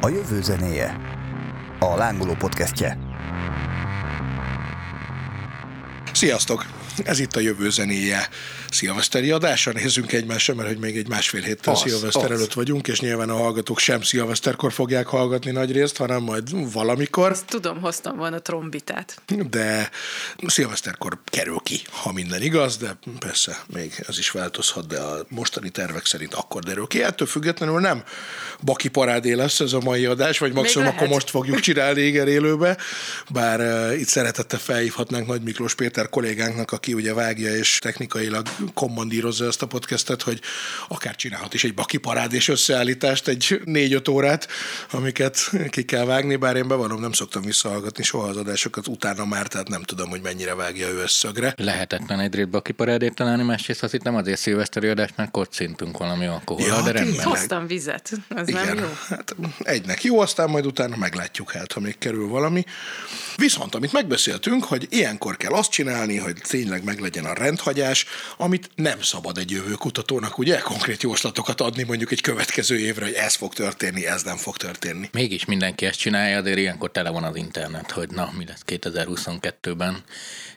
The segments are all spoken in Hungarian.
A jövő zenéje. A lángoló podcastje. Sziasztok! Ez itt a jövő zenéje szilveszteri adása. Nézzünk egymásra, mert hogy még egy másfél héttel Az, szilveszter az. előtt vagyunk, és nyilván a hallgatók sem szilveszterkor fogják hallgatni nagy részt, hanem majd valamikor. Azt tudom, hoztam volna trombitát. de szilveszterkor kerül ki, ha minden igaz, de persze még ez is változhat, de a mostani tervek szerint akkor derül ki. Ettől függetlenül nem baki parádé lesz ez a mai adás, vagy maximum akkor most fogjuk csinálni igen élőbe, bár uh, itt szeretettel felhívhatnánk Nagy Miklós Péter kollégánknak, aki ugye vágja és technikailag kommandírozza ezt a podcastet, hogy akár csinálhat is egy baki parádés összeállítást, egy négy-öt órát, amiket ki kell vágni, bár én bevallom, nem szoktam visszahallgatni soha az adásokat utána már, tehát nem tudom, hogy mennyire vágja ő összögre. Lehetetlen egy rétbe kiparádét találni, másrészt azt hittem azért szilveszteri adás, mert kocintünk valami alkohol, Ja, de rendben. Hoztam vizet, ez nem Igen, jó. hát egynek jó, aztán majd utána meglátjuk hát, ha még kerül valami. Viszont, amit megbeszéltünk, hogy ilyenkor kell azt csinálni, hogy tényleg meglegyen a rendhagyás, amit nem szabad egy jövő kutatónak ugye konkrét jóslatokat adni mondjuk egy következő évre, hogy ez fog történni, ez nem fog történni. Mégis mindenki ezt csinálja, azért ilyenkor tele van az internet, hogy na, mi lesz 2022-ben,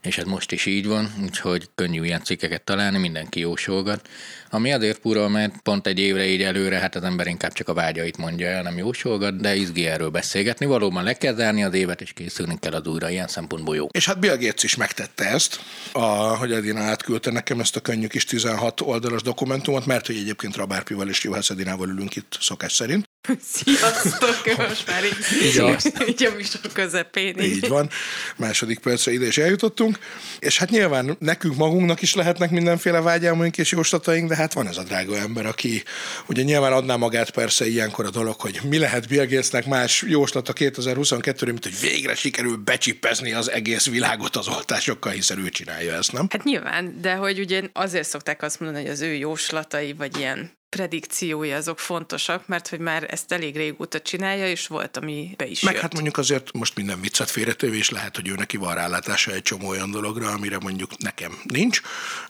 és ez most is így van, úgyhogy könnyű ilyen cikkeket találni, mindenki jósolgat. Ami azért fura, mert pont egy évre így előre, hát az ember inkább csak a vágyait mondja el, nem jósolgat, de izgi erről beszélgetni. Valóban le kell zárni az évet, és készülni kell az újra, ilyen szempontból jó. És hát Bill Gates is megtette ezt, a, hogy Edina átküldte nekem ezt a könnyű kis 16 oldalas dokumentumot, mert hogy egyébként Rabárpival és Juhász Edinával ülünk itt szokás szerint. Sziasztok, most már így, így, így a műsor közepén. Így van. Második percre ide is eljutottunk. És hát nyilván nekünk magunknak is lehetnek mindenféle vágyálmaink és jóslataink, de hát van ez a drága ember, aki ugye nyilván adná magát persze ilyenkor a dolog, hogy mi lehet Bill Gatesnek más jóslata 2022-re, mint hogy végre sikerül becsipezni az egész világot az oltásokkal, hiszen ő csinálja ezt, nem? Hát nyilván, de hogy ugye azért szokták azt mondani, hogy az ő jóslatai, vagy ilyen predikciói azok fontosak, mert hogy már ezt elég régóta csinálja, és volt, ami be is Meg jött. hát mondjuk azért most minden viccet félretéve, és lehet, hogy ő neki van rálátása egy csomó olyan dologra, amire mondjuk nekem nincs.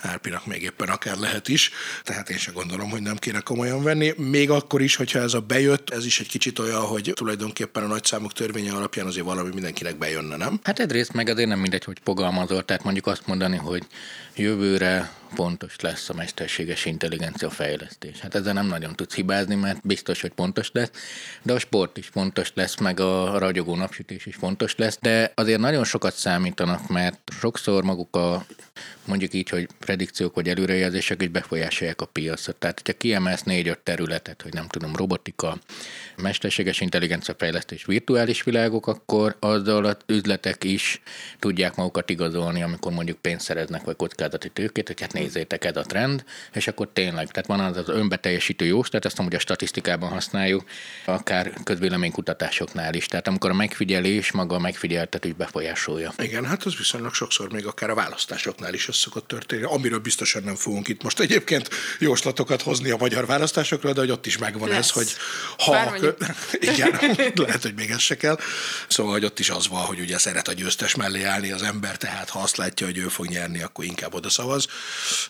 Árpinak még éppen akár lehet is, tehát én sem gondolom, hogy nem kéne komolyan venni. Még akkor is, hogyha ez a bejött, ez is egy kicsit olyan, hogy tulajdonképpen a nagyszámok törvénye alapján azért valami mindenkinek bejönne, nem? Hát egyrészt meg azért nem mindegy, hogy fogalmazol, tehát mondjuk azt mondani, hogy jövőre pontos lesz a mesterséges intelligencia fejlesztés. Hát ezzel nem nagyon tudsz hibázni, mert biztos, hogy pontos lesz, de a sport is fontos lesz, meg a ragyogó napsütés is fontos lesz, de azért nagyon sokat számítanak, mert sokszor maguk a mondjuk így, hogy predikciók vagy előrejelzések is befolyásolják a piacot. Tehát, hogyha kiemelsz négy-öt területet, hogy nem tudom, robotika, mesterséges intelligencia fejlesztés, virtuális világok, akkor azzal az üzletek is tudják magukat igazolni, amikor mondjuk pénzt szereznek, vagy kockázati tőkét, hogy hát nézzétek, ez a trend, és akkor tényleg, tehát van az az önbeteljesítő jóslat, ezt amúgy a statisztikában használjuk, akár közvéleménykutatásoknál is. Tehát amikor a megfigyelés, maga a megfigyeltetés befolyásolja. Igen, hát az viszonylag sokszor még akár a választásoknál is ez szokott történni, amiről biztosan nem fogunk itt most egyébként jóslatokat hozni a magyar választásokra, de hogy ott is megvan Lesz. ez, hogy ha... Bár mondjuk- Igen, lehet, hogy még ez se kell. Szóval, hogy ott is az van, hogy ugye szeret a győztes mellé állni az ember, tehát ha azt látja, hogy ő fog nyerni, akkor inkább oda szavaz.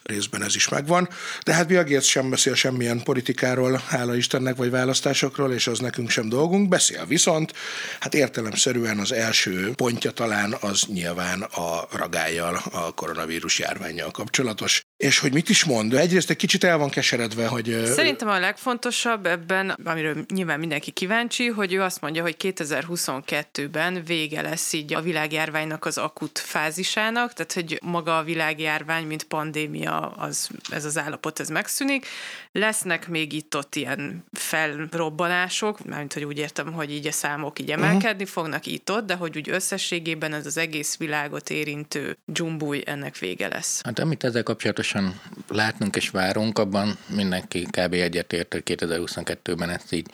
Részben ez is megvan. De hát Bill Gates sem beszél semmilyen politikáról, hála Istennek, vagy választásokról, és az nekünk sem dolgunk. Beszél viszont, hát értelemszerűen az első pontja talán az nyilván a ragályjal, a koronavírus járványjal kapcsolatos. És hogy mit is mond? Egyrészt egy kicsit el van keseredve, hogy... Szerintem a legfontosabb ebben, amiről nyilván mindenki kíváncsi, hogy ő azt mondja, hogy 2022-ben vége lesz így a világjárványnak az akut fázisának, tehát hogy maga a világjárvány, mint pandémia, az, ez az állapot, ez megszűnik. Lesznek még itt-ott ilyen felrobbanások, mármint, hogy úgy értem, hogy így a számok így emelkedni uh-huh. fognak itt-ott, de hogy úgy összességében ez az egész világot érintő dzsumbúj, ennek vége lesz. Hát amit ezzel kapcsolatosan látnunk és várunk, abban mindenki kb. egyetért, hogy 2022-ben ezt így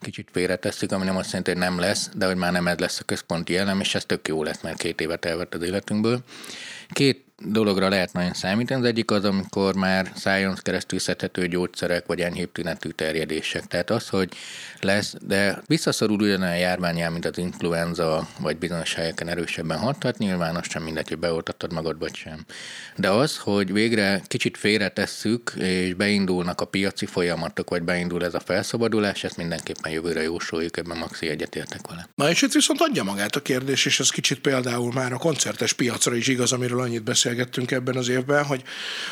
kicsit félretesszük, ami nem azt jelenti, hogy nem lesz, de hogy már nem ez lesz a központi elem, és ez tök jó lesz, mert két évet elvett az életünkből. Két dologra lehet nagyon számítani. Az egyik az, amikor már szájon keresztül szedhető gyógyszerek, vagy enyhébb tünetű terjedések. Tehát az, hogy lesz, de visszaszorul ugyanolyan járványán, mint az influenza, vagy bizonyos helyeken erősebben hathat, nyilván az sem mindegy, hogy beoltattad magad, vagy sem. De az, hogy végre kicsit félretesszük, és beindulnak a piaci folyamatok, vagy beindul ez a felszabadulás, ezt mindenképpen jövőre jósoljuk, ebben maxi egyetértek vele. Na és itt viszont adja magát a kérdés, és ez kicsit például már a koncertes piacra is igaz, amiről annyit beszélgettünk ebben az évben, hogy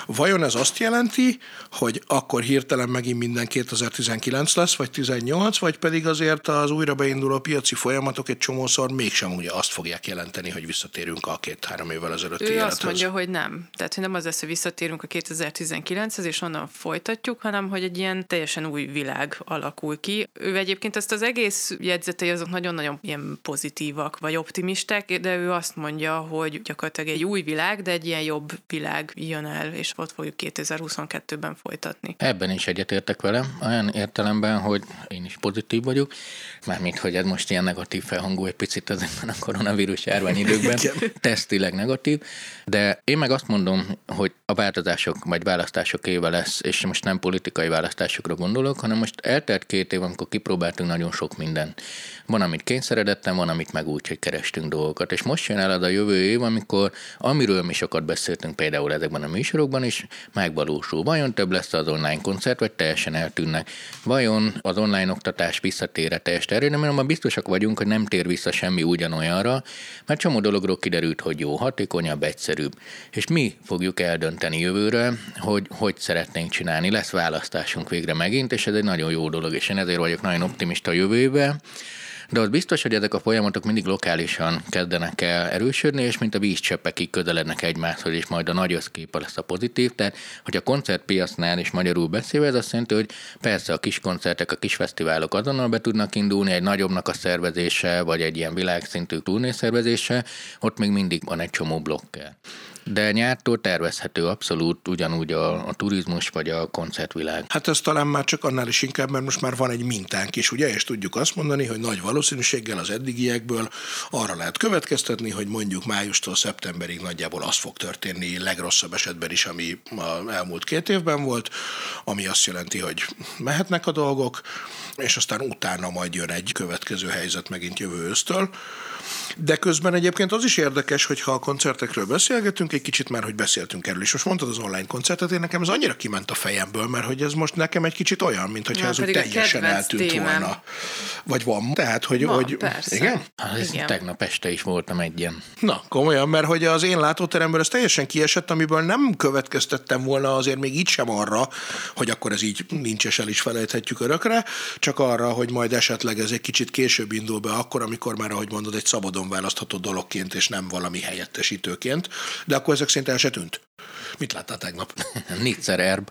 vajon ez azt jelenti, hogy akkor hirtelen megint minden 2019 lesz, vagy 18, vagy pedig azért az újra beinduló piaci folyamatok egy csomószor mégsem ugye azt fogják jelenteni, hogy visszatérünk a két-három évvel ezelőtti ő élethez. azt mondja, hogy nem. Tehát, hogy nem az lesz, hogy visszatérünk a 2019-hez, és onnan folytatjuk, hanem, hogy egy ilyen teljesen új világ alakul ki. Ő egyébként ezt az egész jegyzetei azok nagyon-nagyon ilyen pozitívak, vagy optimisták, de ő azt mondja, hogy gyakorlatilag egy új világ, de egy ilyen jobb világ jön el, és ott fogjuk 2022-ben folytatni. Ebben is egyetértek velem, olyan értelemben, hogy én is pozitív vagyok, mármint, hogy ez most ilyen negatív felhangú egy picit ezekben a koronavírus járvány időkben, tesztileg negatív, de én meg azt mondom, hogy a változások vagy választások éve lesz, és most nem politikai választásokra gondolok, hanem most eltelt két év, amikor kipróbáltunk nagyon sok mindent. Van, amit kényszeredettem, van, amit meg úgy, hogy kerestünk dolgokat. És most jön el az a jövő év, amikor amiről mi sokat beszéltünk például ezekben a műsorokban is, megvalósul. Vajon több lesz az online koncert, vagy teljesen eltűnnek? Vajon az online oktatás visszatér teljes terjedelmére, mert biztosak vagyunk, hogy nem tér vissza semmi ugyanolyanra, mert csomó dologról kiderült, hogy jó, hatékonyabb, egyszerűbb. És mi fogjuk eldönteni jövőre, hogy hogy szeretnénk csinálni. Lesz választásunk végre megint, és ez egy nagyon jó dolog, és én ezért vagyok nagyon optimista a jövőben de az biztos, hogy ezek a folyamatok mindig lokálisan kezdenek el erősödni, és mint a vízcseppekig közelednek egymáshoz, és majd a nagy összkép lesz a pozitív. Tehát, hogy a koncertpiacnál is magyarul beszélve, ez azt jelenti, hogy persze a kis koncertek, a kis fesztiválok azonnal be tudnak indulni, egy nagyobbnak a szervezése, vagy egy ilyen világszintű turné szervezése, ott még mindig van egy csomó blokkel de nyártól tervezhető abszolút ugyanúgy a, a turizmus vagy a koncertvilág. Hát ez talán már csak annál is inkább, mert most már van egy mintánk is, ugye, és tudjuk azt mondani, hogy nagy valószínűséggel az eddigiekből arra lehet következtetni, hogy mondjuk májustól szeptemberig nagyjából az fog történni legrosszabb esetben is, ami a elmúlt két évben volt, ami azt jelenti, hogy mehetnek a dolgok, és aztán utána majd jön egy következő helyzet megint jövő ősztől. De közben egyébként az is érdekes, hogy ha a koncertekről beszélgetünk, egy kicsit már, hogy beszéltünk erről is. Most mondtad az online koncertet, én nekem ez annyira kiment a fejemből, mert hogy ez most nekem egy kicsit olyan, mint hogyha ez úgy teljesen eltűnt témám. volna. Vagy van, tehát, hogy... Van, hogy persze. Igen? Hát, ez igen. Tegnap este is voltam egy ilyen. Na, komolyan, mert hogy az én látóteremből ez teljesen kiesett, amiből nem következtettem volna azért még így sem arra, hogy akkor ez így nincs el is felejthetjük örökre, csak arra, hogy majd esetleg ez egy kicsit később indul be, akkor, amikor már, ahogy mondod, egy szabadon választható dologként, és nem valami helyettesítőként, de akkor ezek szerint el se tűnt. Mit láttál tegnap? Nitszer erb.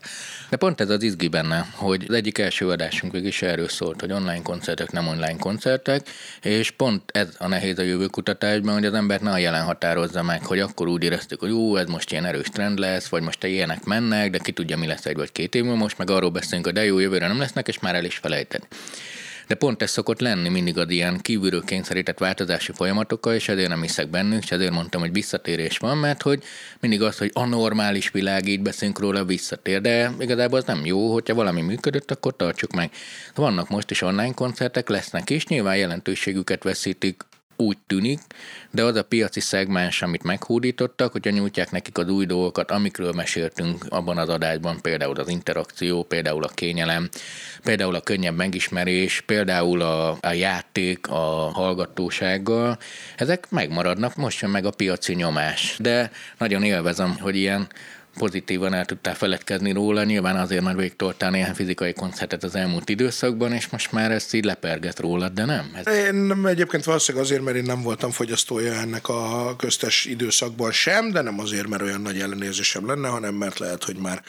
De pont ez az izgi benne, hogy az egyik első adásunk is erről szólt, hogy online koncertek nem online koncertek, és pont ez a nehéz a jövő kutatásban, hogy az embert ne a jelen határozza meg, hogy akkor úgy éreztük, hogy jó, ez most ilyen erős trend lesz, vagy most ilyenek mennek, de ki tudja, mi lesz egy vagy két év most meg arról beszélünk, hogy de jó, jövőre nem lesznek, és már el is felejted. De pont ez szokott lenni mindig az ilyen kívülről kényszerített változási folyamatokkal, és ezért nem hiszek bennük, és ezért mondtam, hogy visszatérés van, mert hogy mindig az, hogy a normális világ, így beszélünk róla, visszatér, de igazából az nem jó, hogyha valami működött, akkor tartsuk meg. Vannak most is online koncertek, lesznek is, nyilván jelentőségüket veszítik úgy tűnik, de az a piaci szegmens, amit meghódítottak, hogyha nyújtják nekik az új dolgokat, amikről meséltünk abban az adásban, például az interakció, például a kényelem, például a könnyebb megismerés, például a, a játék a hallgatósággal, ezek megmaradnak, most jön meg a piaci nyomás. De nagyon élvezem, hogy ilyen pozitívan el tudtál feledkezni róla, nyilván azért, mert végigtoltál néhány fizikai koncertet az elmúlt időszakban, és most már ezt így leperget rólad, de nem? Ez... Én egyébként valószínűleg azért, mert én nem voltam fogyasztója ennek a köztes időszakban sem, de nem azért, mert olyan nagy ellenérzésem lenne, hanem mert lehet, hogy már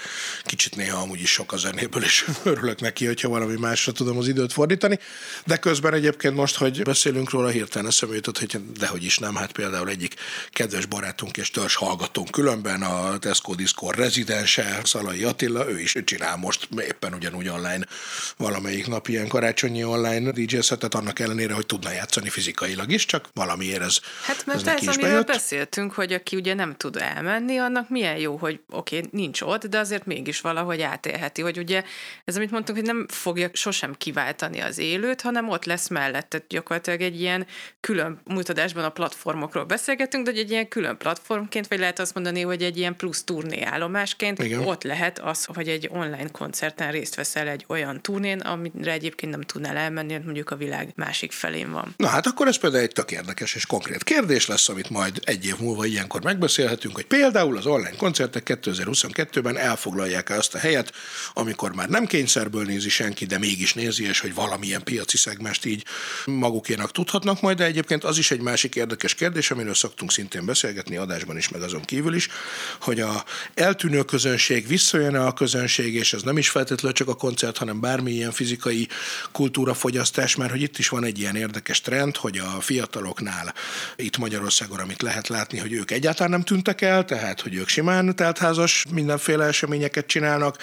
kicsit néha amúgy is sok a zenéből, és örülök neki, hogyha valami másra tudom az időt fordítani. De közben egyébként most, hogy beszélünk róla, hirtelen eszembe jutott, hogy dehogy is nem, hát például egyik kedves barátunk és törzs hallgatónk különben a Tesco Disco Jazzkor rezidense, Szalai Attila, ő is csinál most éppen ugyanúgy online valamelyik nap ilyen karácsonyi online DJ szetet, annak ellenére, hogy tudna játszani fizikailag is, csak valamiért ez Hát mert ez, ez amiről bejött. beszéltünk, hogy aki ugye nem tud elmenni, annak milyen jó, hogy oké, okay, nincs ott, de azért mégis valahogy átélheti, hogy ugye ez, amit mondtunk, hogy nem fogja sosem kiváltani az élőt, hanem ott lesz mellette. Gyakorlatilag egy ilyen külön mutatásban a platformokról beszélgetünk, de egy ilyen külön platformként, vagy lehet azt mondani, hogy egy ilyen plusz turnéállomásként Igen. ott lehet az, hogy egy online koncerten részt veszel egy olyan turnén, amire egyébként nem tudnál elmenni, mondjuk a világ másik felén van. Na hát akkor ez például egy tök érdekes és konkrét kérdés lesz, amit majd egy év múlva ilyenkor megbeszélhetünk, hogy például az online koncertek 2022-ben elfoglalják azt a helyet, amikor már nem kényszerből nézi senki, de mégis nézi, és hogy valamilyen piaci szegmest így magukénak tudhatnak majd, de egyébként az is egy másik érdekes kérdés, amiről szoktunk szintén beszélgetni adásban is, meg azon kívül is, hogy a eltűnő közönség visszajön a közönség, és ez nem is feltétlenül csak a koncert, hanem bármilyen fizikai kultúrafogyasztás, mert hogy itt is van egy ilyen érdekes trend, hogy a fiataloknál itt Magyarországon, amit lehet látni, hogy ők egyáltalán nem tűntek el, tehát hogy ők simán teltházas mindenféle eseményeket csinálnak.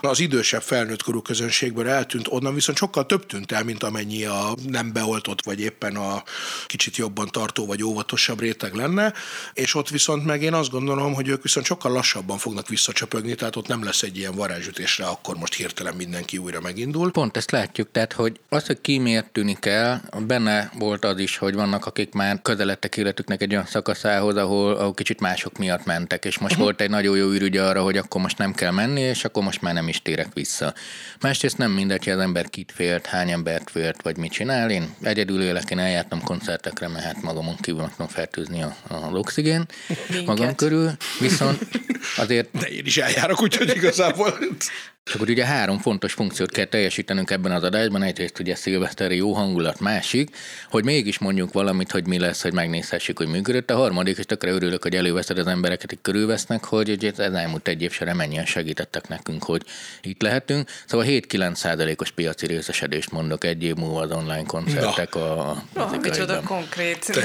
Az idősebb felnőtt korú közönségből eltűnt, onnan viszont sokkal több tűnt el, mint amennyi a nem beoltott, vagy éppen a kicsit jobban tartó, vagy óvatosabb réteg lenne, és ott viszont meg én azt gondolom, hogy ők viszont sokkal lassabban fognak visszacsöpögni, tehát ott nem lesz egy ilyen varázsütésre, akkor most hirtelen mindenki újra megindul. Pont ezt látjuk, tehát hogy az, hogy ki miért tűnik el, benne volt az is, hogy vannak, akik már közeledtek életüknek egy olyan szakaszához, ahol, ahol kicsit mások miatt mentek, és most uh-huh. volt egy nagyon jó ürügy arra, hogy akkor most nem kell menni, és akkor most már nem is térek vissza. Másrészt nem mindegy, hogy az ember kit félt, hány embert félt, vagy mit csinál. Én egyedül élek, én eljártam koncertekre, mert hát magamon kívül tudom fertőzni a, a oxigén magam körül, viszont azért... De én is eljárok, úgyhogy igazából... És akkor ugye három fontos funkciót kell teljesítenünk ebben az adásban, egyrészt ugye szilveszteri jó hangulat, másik, hogy mégis mondjuk valamit, hogy mi lesz, hogy megnézhessük, hogy működött. A harmadik, és tökre örülök, hogy előveszed az embereket, akik körülvesznek, hogy ugye ez elmúlt egy év során mennyien segítettek nekünk, hogy itt lehetünk. Szóval 7-9 százalékos piaci részesedést mondok egy év múlva az online koncertek Na. a oh, micsoda konkrét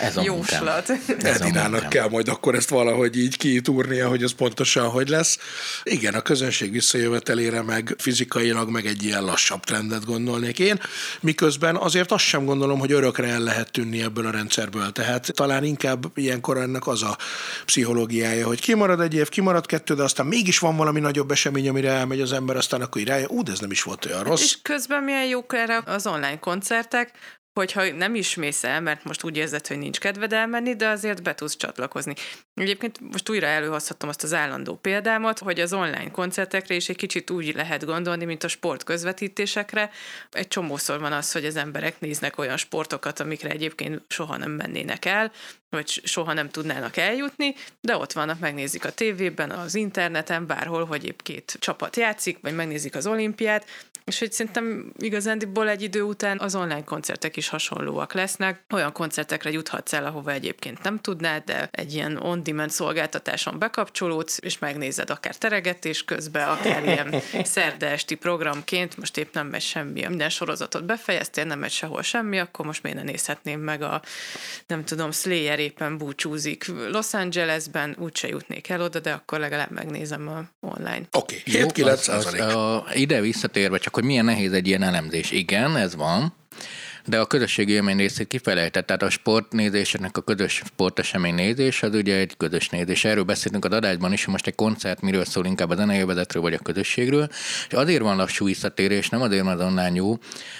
ez a jóslat. Edinának kell majd akkor ezt valahogy így kiítúrnia, hogy ez pontosan hogy lesz. Igen, a közönség visszajövet kimenetelére, meg fizikailag, meg egy ilyen lassabb trendet gondolnék én, miközben azért azt sem gondolom, hogy örökre el lehet tűnni ebből a rendszerből. Tehát talán inkább ilyenkor ennek az a pszichológiája, hogy kimarad egy év, kimarad kettő, de aztán mégis van valami nagyobb esemény, amire elmegy az ember, aztán akkor rájön, ú, de ez nem is volt olyan rossz. És közben milyen jók erre az online koncertek, hogyha nem is mész el, mert most úgy érzed, hogy nincs kedved elmenni, de azért be tudsz csatlakozni. Egyébként most újra előhozhatom azt az állandó példámat, hogy az online koncertekre is egy kicsit úgy lehet gondolni, mint a sport közvetítésekre. Egy csomószor van az, hogy az emberek néznek olyan sportokat, amikre egyébként soha nem mennének el, vagy soha nem tudnának eljutni, de ott vannak, megnézik a tévében, az interneten, bárhol, hogy épp két csapat játszik, vagy megnézik az olimpiát, és hogy szerintem igazándiból egy idő után az online koncertek is hasonlóak lesznek. Olyan koncertekre juthatsz el, ahova egyébként nem tudnád, de egy ilyen on-demand szolgáltatáson bekapcsolódsz, és megnézed akár teregetés közben, akár ilyen szerde esti programként, most épp nem megy semmi, minden sorozatot befejeztél, nem megy sehol semmi, akkor most miért ne nézhetném meg a, nem tudom, Slayer éppen búcsúzik Los Angelesben, úgyse jutnék el oda, de akkor legalább megnézem a online. Oké, okay. 7-9 Ide visszatérve, csak hogy milyen nehéz egy ilyen elemzés. Igen, ez van, de a közösségi élmény részét kifelejtett. Tehát a sportnézéseknek a közös sportesemény nézés, az ugye egy közös nézés. Erről beszéltünk a adásban is, most egy koncert miről szól, inkább a zenejövezetről vagy a közösségről. És azért van lassú visszatérés, nem azért, mert az online jó,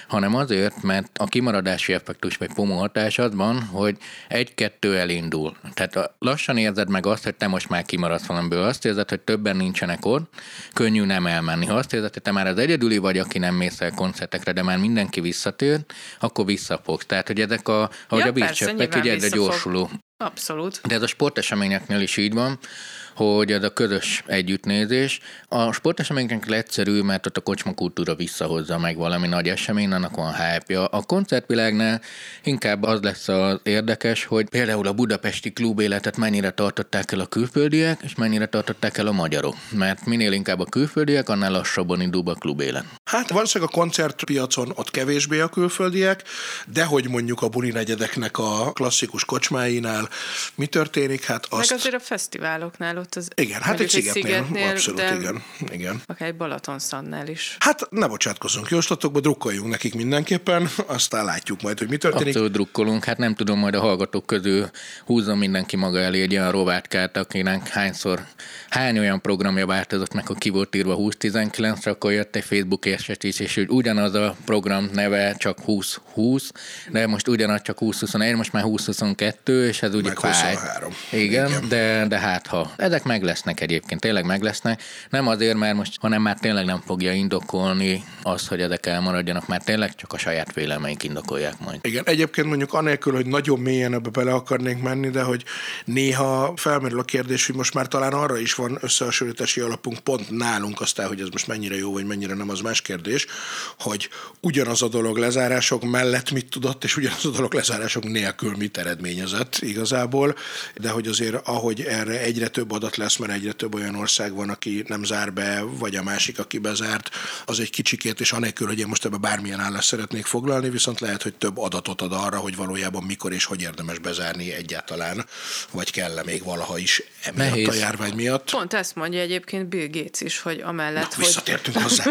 hanem azért, mert a kimaradási effektus vagy FOMO hatás az van, hogy egy-kettő elindul. Tehát lassan érzed meg azt, hogy te most már kimaradsz valamiből. Azt érzed, hogy többen nincsenek ott, könnyű nem elmenni. Ha azt érzed, hogy te már az egyedüli vagy, aki nem mész el koncertekre, de már mindenki visszatér, akkor visszafogsz. Tehát, hogy ezek a, ahogy ja, a bírcsöppek, így egyre gyorsuló. Abszolút. De ez a sporteseményeknél is így van, hogy ez a közös együttnézés. A sporteseményeknek egyszerű, mert ott a kocsmakultúra visszahozza meg valami nagy esemény, annak van hype-ja. A koncertvilágnál inkább az lesz az érdekes, hogy például a budapesti klubéletet mennyire tartották el a külföldiek, és mennyire tartották el a magyarok. Mert minél inkább a külföldiek, annál lassabban indul a klubélet. Hát valószínűleg a koncertpiacon ott kevésbé a külföldiek, de hogy mondjuk a buli negyedeknek a klasszikus kocsmáinál mi történik, hát azt... Meg azért a fesztiváloknál ott az Igen, hát egy mondjuk szigetnél, abszolút, de igen, igen. akár egy Balatonszannál is. Hát ne bocsátkozzunk jóslatokba, drukkoljunk nekik mindenképpen, aztán látjuk majd, hogy mi történik. Abszolút drukkolunk, hát nem tudom, majd a hallgatók közül húzza mindenki maga elé egy olyan rovátkát, akinek hányszor, hány olyan programja változott meg, hogy ki volt írva 2019-re, akkor jött egy Facebook érsetés, és hogy ugyanaz a program neve csak 2020, de most ugyanaz csak 2021, most már 2022, és ez ugye Meg fáj. 23. Igen, Igen. De, de hát ha. Ezek meg lesznek egyébként, tényleg meg lesznek. Nem azért, mert most, hanem már tényleg nem fogja indokolni az, hogy ezek elmaradjanak, mert tényleg csak a saját véleményük indokolják majd. Igen, egyébként mondjuk anélkül, hogy nagyon mélyen ebbe bele akarnék menni, de hogy néha felmerül a kérdés, hogy most már talán arra is van összehasonlítási alapunk pont nálunk, aztán, hogy ez most mennyire jó, vagy mennyire nem, az más kérdés, hogy ugyanaz a dolog lezárások mellett mit tudott, és ugyanaz a dolog lezárások nélkül mit eredményezett igazából, de hogy azért ahogy erre egyre több adat lesz, mert egyre több olyan ország van, aki nem zár be, vagy a másik, aki bezárt, az egy kicsikét, és anélkül, hogy én most ebbe bármilyen állást szeretnék foglalni, viszont lehet, hogy több adatot ad arra, hogy valójában mikor és hogy érdemes bezárni egyáltalán, vagy kell-e még valaha is emiatt Nehéz. a járvány miatt. Pont ezt mondja egyébként Bill Gates is, hogy amellett, Na, hogy... visszatértünk hozzá.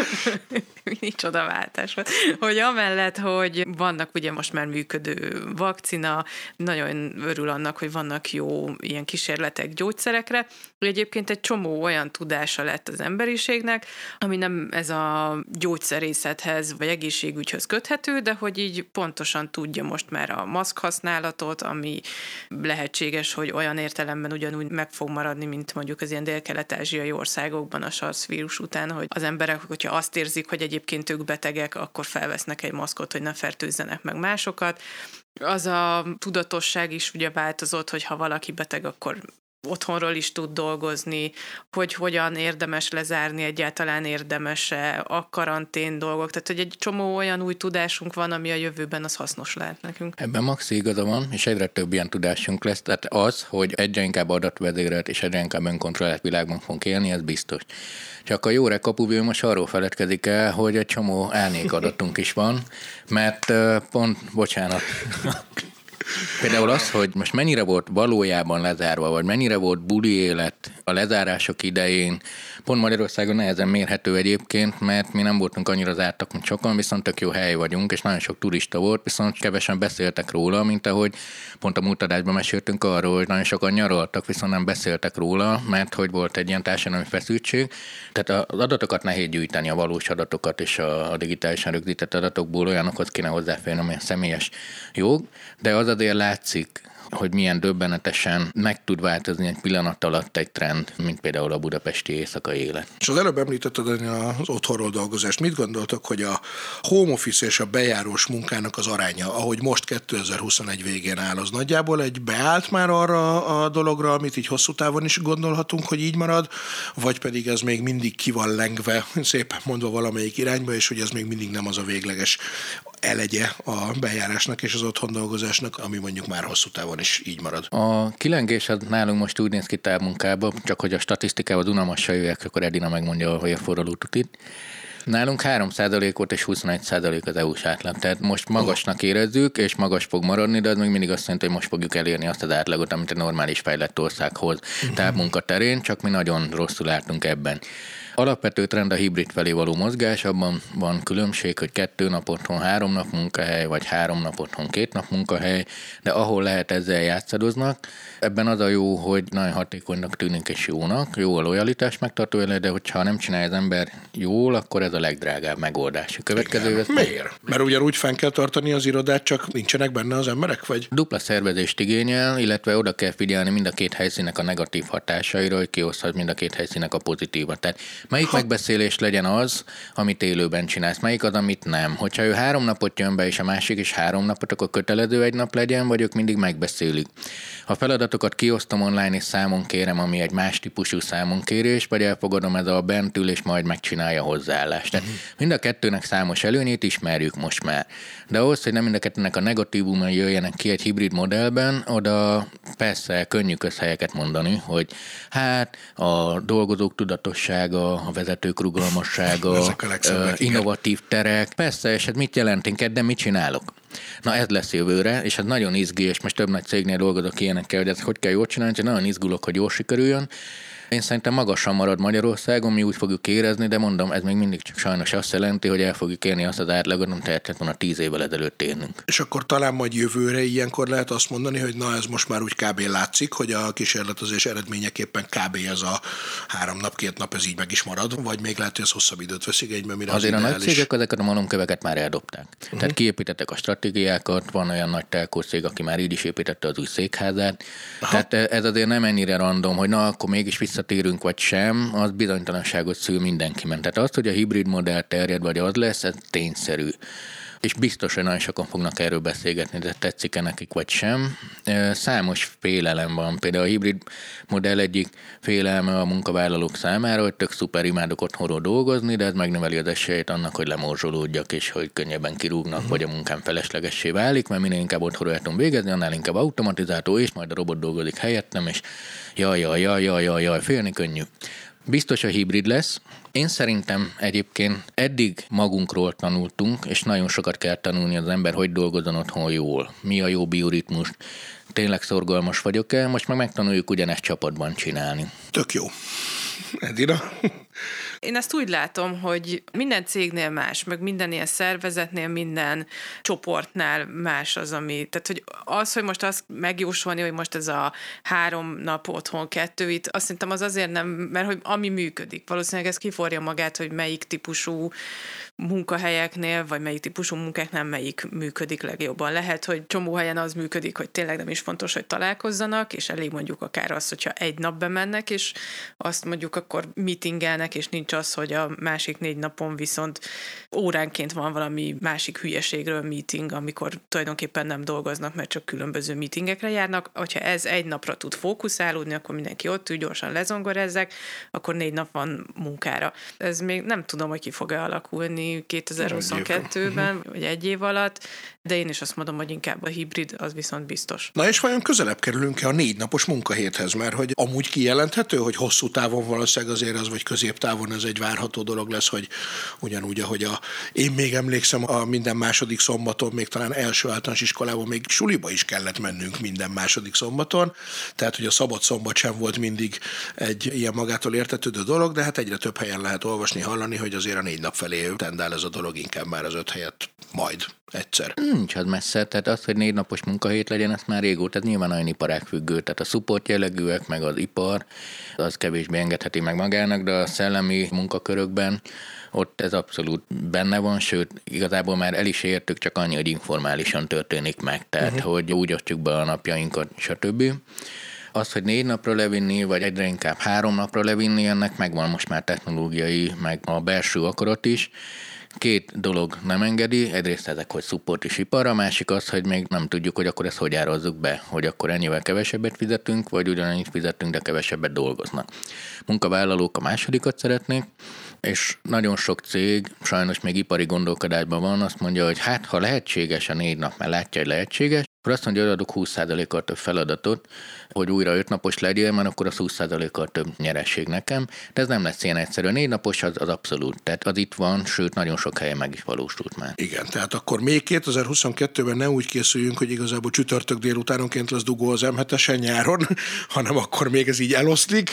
Micsoda váltás volt. Hogy amellett, hogy vannak ugye most már működő vakcina, nagyon örül annak, hogy vannak jó ilyen kísérletek gyógyszerekre, hogy egyébként egy csomó olyan tudása lett az emberiségnek, ami nem ez a gyógyszerészethez vagy egészségügyhöz köthető, de hogy így pontosan tudja most már a maszk használatot, ami lehetséges, hogy olyan értelemben ugyanúgy meg fog maradni, mint mondjuk az ilyen dél-kelet-ázsiai országokban a SARS vírus után, hogy az emberek, hogyha azt érzik, hogy egyébként ők betegek, akkor felvesznek egy maszkot, hogy ne fertőzzenek meg másokat. Az a tudatosság is ugye változott, hogy ha valaki beteg, akkor otthonról is tud dolgozni, hogy hogyan érdemes lezárni, egyáltalán érdemes-e a karantén dolgok. Tehát, hogy egy csomó olyan új tudásunk van, ami a jövőben az hasznos lehet nekünk. Ebben maxi igaza van, és egyre több ilyen tudásunk lesz. Tehát az, hogy egyre inkább adatvezérelt és egyre inkább önkontrollált világban fogunk élni, ez biztos. Csak a jó rekapuvő most arról feledkezik el, hogy egy csomó árnyékadatunk is van, mert pont, bocsánat, Például az, hogy most mennyire volt valójában lezárva, vagy mennyire volt buli élet a lezárások idején, pont Magyarországon nehezen mérhető egyébként, mert mi nem voltunk annyira zártak, mint sokan, viszont tök jó hely vagyunk, és nagyon sok turista volt, viszont kevesen beszéltek róla, mint ahogy pont a múlt adásban meséltünk arról, hogy nagyon sokan nyaraltak, viszont nem beszéltek róla, mert hogy volt egy ilyen társadalmi feszültség. Tehát az adatokat nehéz gyűjteni, a valós adatokat és a digitálisan rögzített adatokból olyanokhoz kéne hozzáférni, ami a személyes jog, de az azért látszik, hogy milyen döbbenetesen meg tud változni egy pillanat alatt egy trend, mint például a budapesti éjszakai élet. És az előbb említetted az otthonról dolgozást. Mit gondoltok, hogy a home office és a bejárós munkának az aránya, ahogy most 2021 végén áll, az nagyjából egy beállt már arra a dologra, amit így hosszú távon is gondolhatunk, hogy így marad, vagy pedig ez még mindig ki van lengve, szépen mondva valamelyik irányba, és hogy ez még mindig nem az a végleges elegye a bejárásnak és az otthon dolgozásnak, ami mondjuk már hosszú távon is így marad. A kilengés az nálunk most úgy néz ki távmunkában, csak hogy a statisztikával unalmassal jöjjek, akkor Edina megmondja, hogy a forraló tutit. Nálunk 3%-ot és 21% az EU-s átlag. Tehát most magasnak érezzük, és magas fog maradni, de az még mindig azt jelenti, hogy most fogjuk elérni azt az átlagot, amit a normális fejlett országhoz távmunka terén, csak mi nagyon rosszul álltunk ebben. Alapvető trend a hibrid felé való mozgás, abban van különbség, hogy kettő nap otthon, három nap munkahely, vagy három nap otthon, két nap munkahely, de ahol lehet ezzel játszadoznak. Ebben az a jó, hogy nagyon hatékonynak tűnik és jónak, jó a lojalitás megtartó ele, de hogyha nem csinálja az ember jól, akkor ez a legdrágább megoldás. A következő ez Miért? Mert ugyanúgy fenn kell tartani az irodát, csak nincsenek benne az emberek, vagy? Dupla szervezést igényel, illetve oda kell figyelni mind a két helyszínek a negatív hatásaira, hogy kioszthat mind a két helyszínek a pozitívat. Tehát melyik ha. megbeszélés legyen az, amit élőben csinálsz, melyik az, amit nem. Hogyha ő három napot jön be, és a másik is három napot, akkor kötelező egy nap legyen, vagy ők mindig megbeszélik. Ha feladatokat kiosztom online és számon kérem, ami egy más típusú számonkérés, vagy elfogadom ez a bent ül, és majd megcsinálja hozzáállást. Tehát mind a kettőnek számos előnyét ismerjük most már. De ahhoz, hogy nem mind a kettőnek a negatívumai jöjjenek ki egy hibrid modellben, oda persze könnyű közhelyeket mondani, hogy hát a dolgozók tudatossága, a vezetők rugalmassága, innovatív terek. Persze, és hát mit jelent én de mit csinálok? Na ez lesz jövőre, és ez nagyon izgi, és most több nagy cégnél dolgozok ilyenekkel, hogy ezt hogy kell jól csinálni, és nagyon izgulok, hogy jól sikerüljön. Én szerintem magasan marad Magyarországon, mi úgy fogjuk érezni, de mondom, ez még mindig csak sajnos azt jelenti, hogy el fogjuk érni azt az átlagot, amit tehetett volna tíz évvel ezelőtt érnünk. És akkor talán majd jövőre ilyenkor lehet azt mondani, hogy na ez most már úgy kb. látszik, hogy a kísérletezés eredményeképpen kb. ez a három nap, két nap ez így meg is marad, vagy még lehet, hogy ez hosszabb időt veszik egyben, mire Azért az a nagy ideális. cégek ezeket a malomköveket már eldobták. Uh-huh. Tehát kiépítettek a stratégiákat, van olyan nagy telkócég, aki már így is építette az új székházát. Aha. Tehát e, ez azért nem ennyire random, hogy na akkor mégis visszatérünk vagy sem, az bizonytalanságot szül mindenkiben. Tehát az, hogy a hibrid modell terjed vagy az lesz, ez tényszerű és biztos, hogy nagyon sokan fognak erről beszélgetni, de tetszik-e nekik vagy sem. Számos félelem van. Például a hibrid modell egyik félelme a munkavállalók számára, hogy tök szuper imádok otthonról dolgozni, de ez megnöveli az esélyt annak, hogy lemorzsolódjak, és hogy könnyebben kirúgnak, uh-huh. vagy a munkám feleslegessé válik, mert minél inkább otthonról tudom végezni, annál inkább automatizáltó, és majd a robot dolgozik helyettem, és jaj, jaj, jaj, jaj, jaj, jaj félni könnyű. Biztos a hibrid lesz. Én szerintem egyébként eddig magunkról tanultunk, és nagyon sokat kell tanulni az ember, hogy dolgozzon otthon jól. Mi a jó bioritmus, tényleg szorgalmas vagyok-e, most meg megtanuljuk ugyanezt csapatban csinálni. Tök jó. Edina? Én ezt úgy látom, hogy minden cégnél más, meg minden ilyen szervezetnél, minden csoportnál más az, ami... Tehát, hogy az, hogy most azt megjósolni, hogy most ez a három nap otthon kettő, itt azt szerintem az azért nem, mert hogy ami működik. Valószínűleg ez kiforja magát, hogy melyik típusú munkahelyeknél, vagy melyik típusú munkáknál melyik működik legjobban. Lehet, hogy csomó helyen az működik, hogy tényleg nem is fontos, hogy találkozzanak, és elég mondjuk akár az, hogyha egy nap bemennek, és azt mondjuk akkor meetingelnek, és nincs az, hogy a másik négy napon viszont óránként van valami másik hülyeségről meeting, amikor tulajdonképpen nem dolgoznak, mert csak különböző meetingekre járnak. Hogyha ez egy napra tud fókuszálódni, akkor mindenki ott ül, gyorsan lezongorezzek, akkor négy nap van munkára. Ez még nem tudom, hogy ki fog-e alakulni 2022-ben, vagy egy év alatt, de én is azt mondom, hogy inkább a hibrid, az viszont biztos. Na és vajon közelebb kerülünk-e a négy napos munkahéthez? Mert hogy amúgy kijelenthető, hogy hosszú távon valószínűleg azért az, vagy középtávon ez egy várható dolog lesz, hogy ugyanúgy, ahogy a, én még emlékszem, a minden második szombaton, még talán első általános iskolában még suliba is kellett mennünk minden második szombaton, tehát hogy a szabad szombat sem volt mindig egy ilyen magától értetődő dolog, de hát egyre több helyen lehet olvasni, hallani, hogy azért a négy nap felé tendál ez a dolog inkább már az öt helyet majd egyszer. Nincs az messze, tehát az, hogy négy napos munkahét legyen, ezt már régóta, tehát nyilván olyan iparág függő, tehát a support jellegűek, meg az ipar, az kevésbé engedheti meg magának, de a szellemi munkakörökben ott ez abszolút benne van, sőt, igazából már el is értük, csak annyi, hogy informálisan történik meg, tehát uh-huh. hogy úgy osztjuk be a napjainkat, stb. Az, hogy négy napra levinni, vagy egyre inkább három napra levinni, ennek megvan most már technológiai, meg a belső akarat is, két dolog nem engedi, egyrészt ezek, hogy support is ipar, a másik az, hogy még nem tudjuk, hogy akkor ezt hogy árazzuk be, hogy akkor ennyivel kevesebbet fizetünk, vagy ugyanannyit fizetünk, de kevesebbet dolgoznak. Munkavállalók a másodikat szeretnék, és nagyon sok cég sajnos még ipari gondolkodásban van, azt mondja, hogy hát ha lehetséges a négy nap, mert látja, hogy lehetséges, akkor azt mondja, hogy adok 20%-kal több feladatot, hogy újra öt napos legyen, mert akkor az 20%-kal több nyeresség nekem, de ez nem lesz ilyen egyszerű. A napos az, az abszolút, tehát az itt van, sőt nagyon sok helyen meg is valósult már. Igen, tehát akkor még 2022-ben ne úgy készüljünk, hogy igazából csütörtök délutánonként lesz dugó az m nyáron, hanem akkor még ez így eloszlik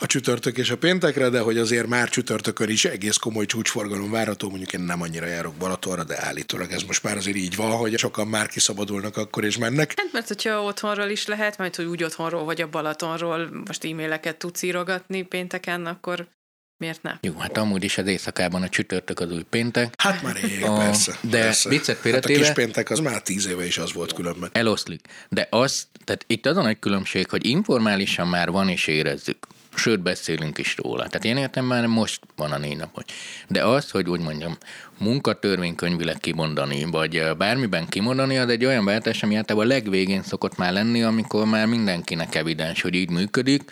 a csütörtök és a péntekre, de hogy azért már csütörtökön is egész komoly csúcsforgalom várható, mondjuk én nem annyira járok Balatonra, de állítólag ez most már azért így van, hogy sokan már kiszabadulnak akkor és mennek. Hát mert hogyha otthonról is lehet, majd hogy úgy otthonról vagy a Balatonról most e-maileket tudsz írogatni pénteken, akkor miért ne? Jó, hát amúgy is az éjszakában a csütörtök az új péntek. Hát már rég, a, persze. De persze. viccet hát a kis péntek az már tíz éve is az volt különben. Eloszlik. De az, tehát itt az a nagy különbség, hogy informálisan már van és érezzük sőt beszélünk is róla. Tehát én értem már most van a négy napos. De az, hogy úgy mondjam, munkatörvénykönyvileg kimondani, vagy bármiben kimondani, az egy olyan váltás, ami általában a legvégén szokott már lenni, amikor már mindenkinek evidens, hogy így működik,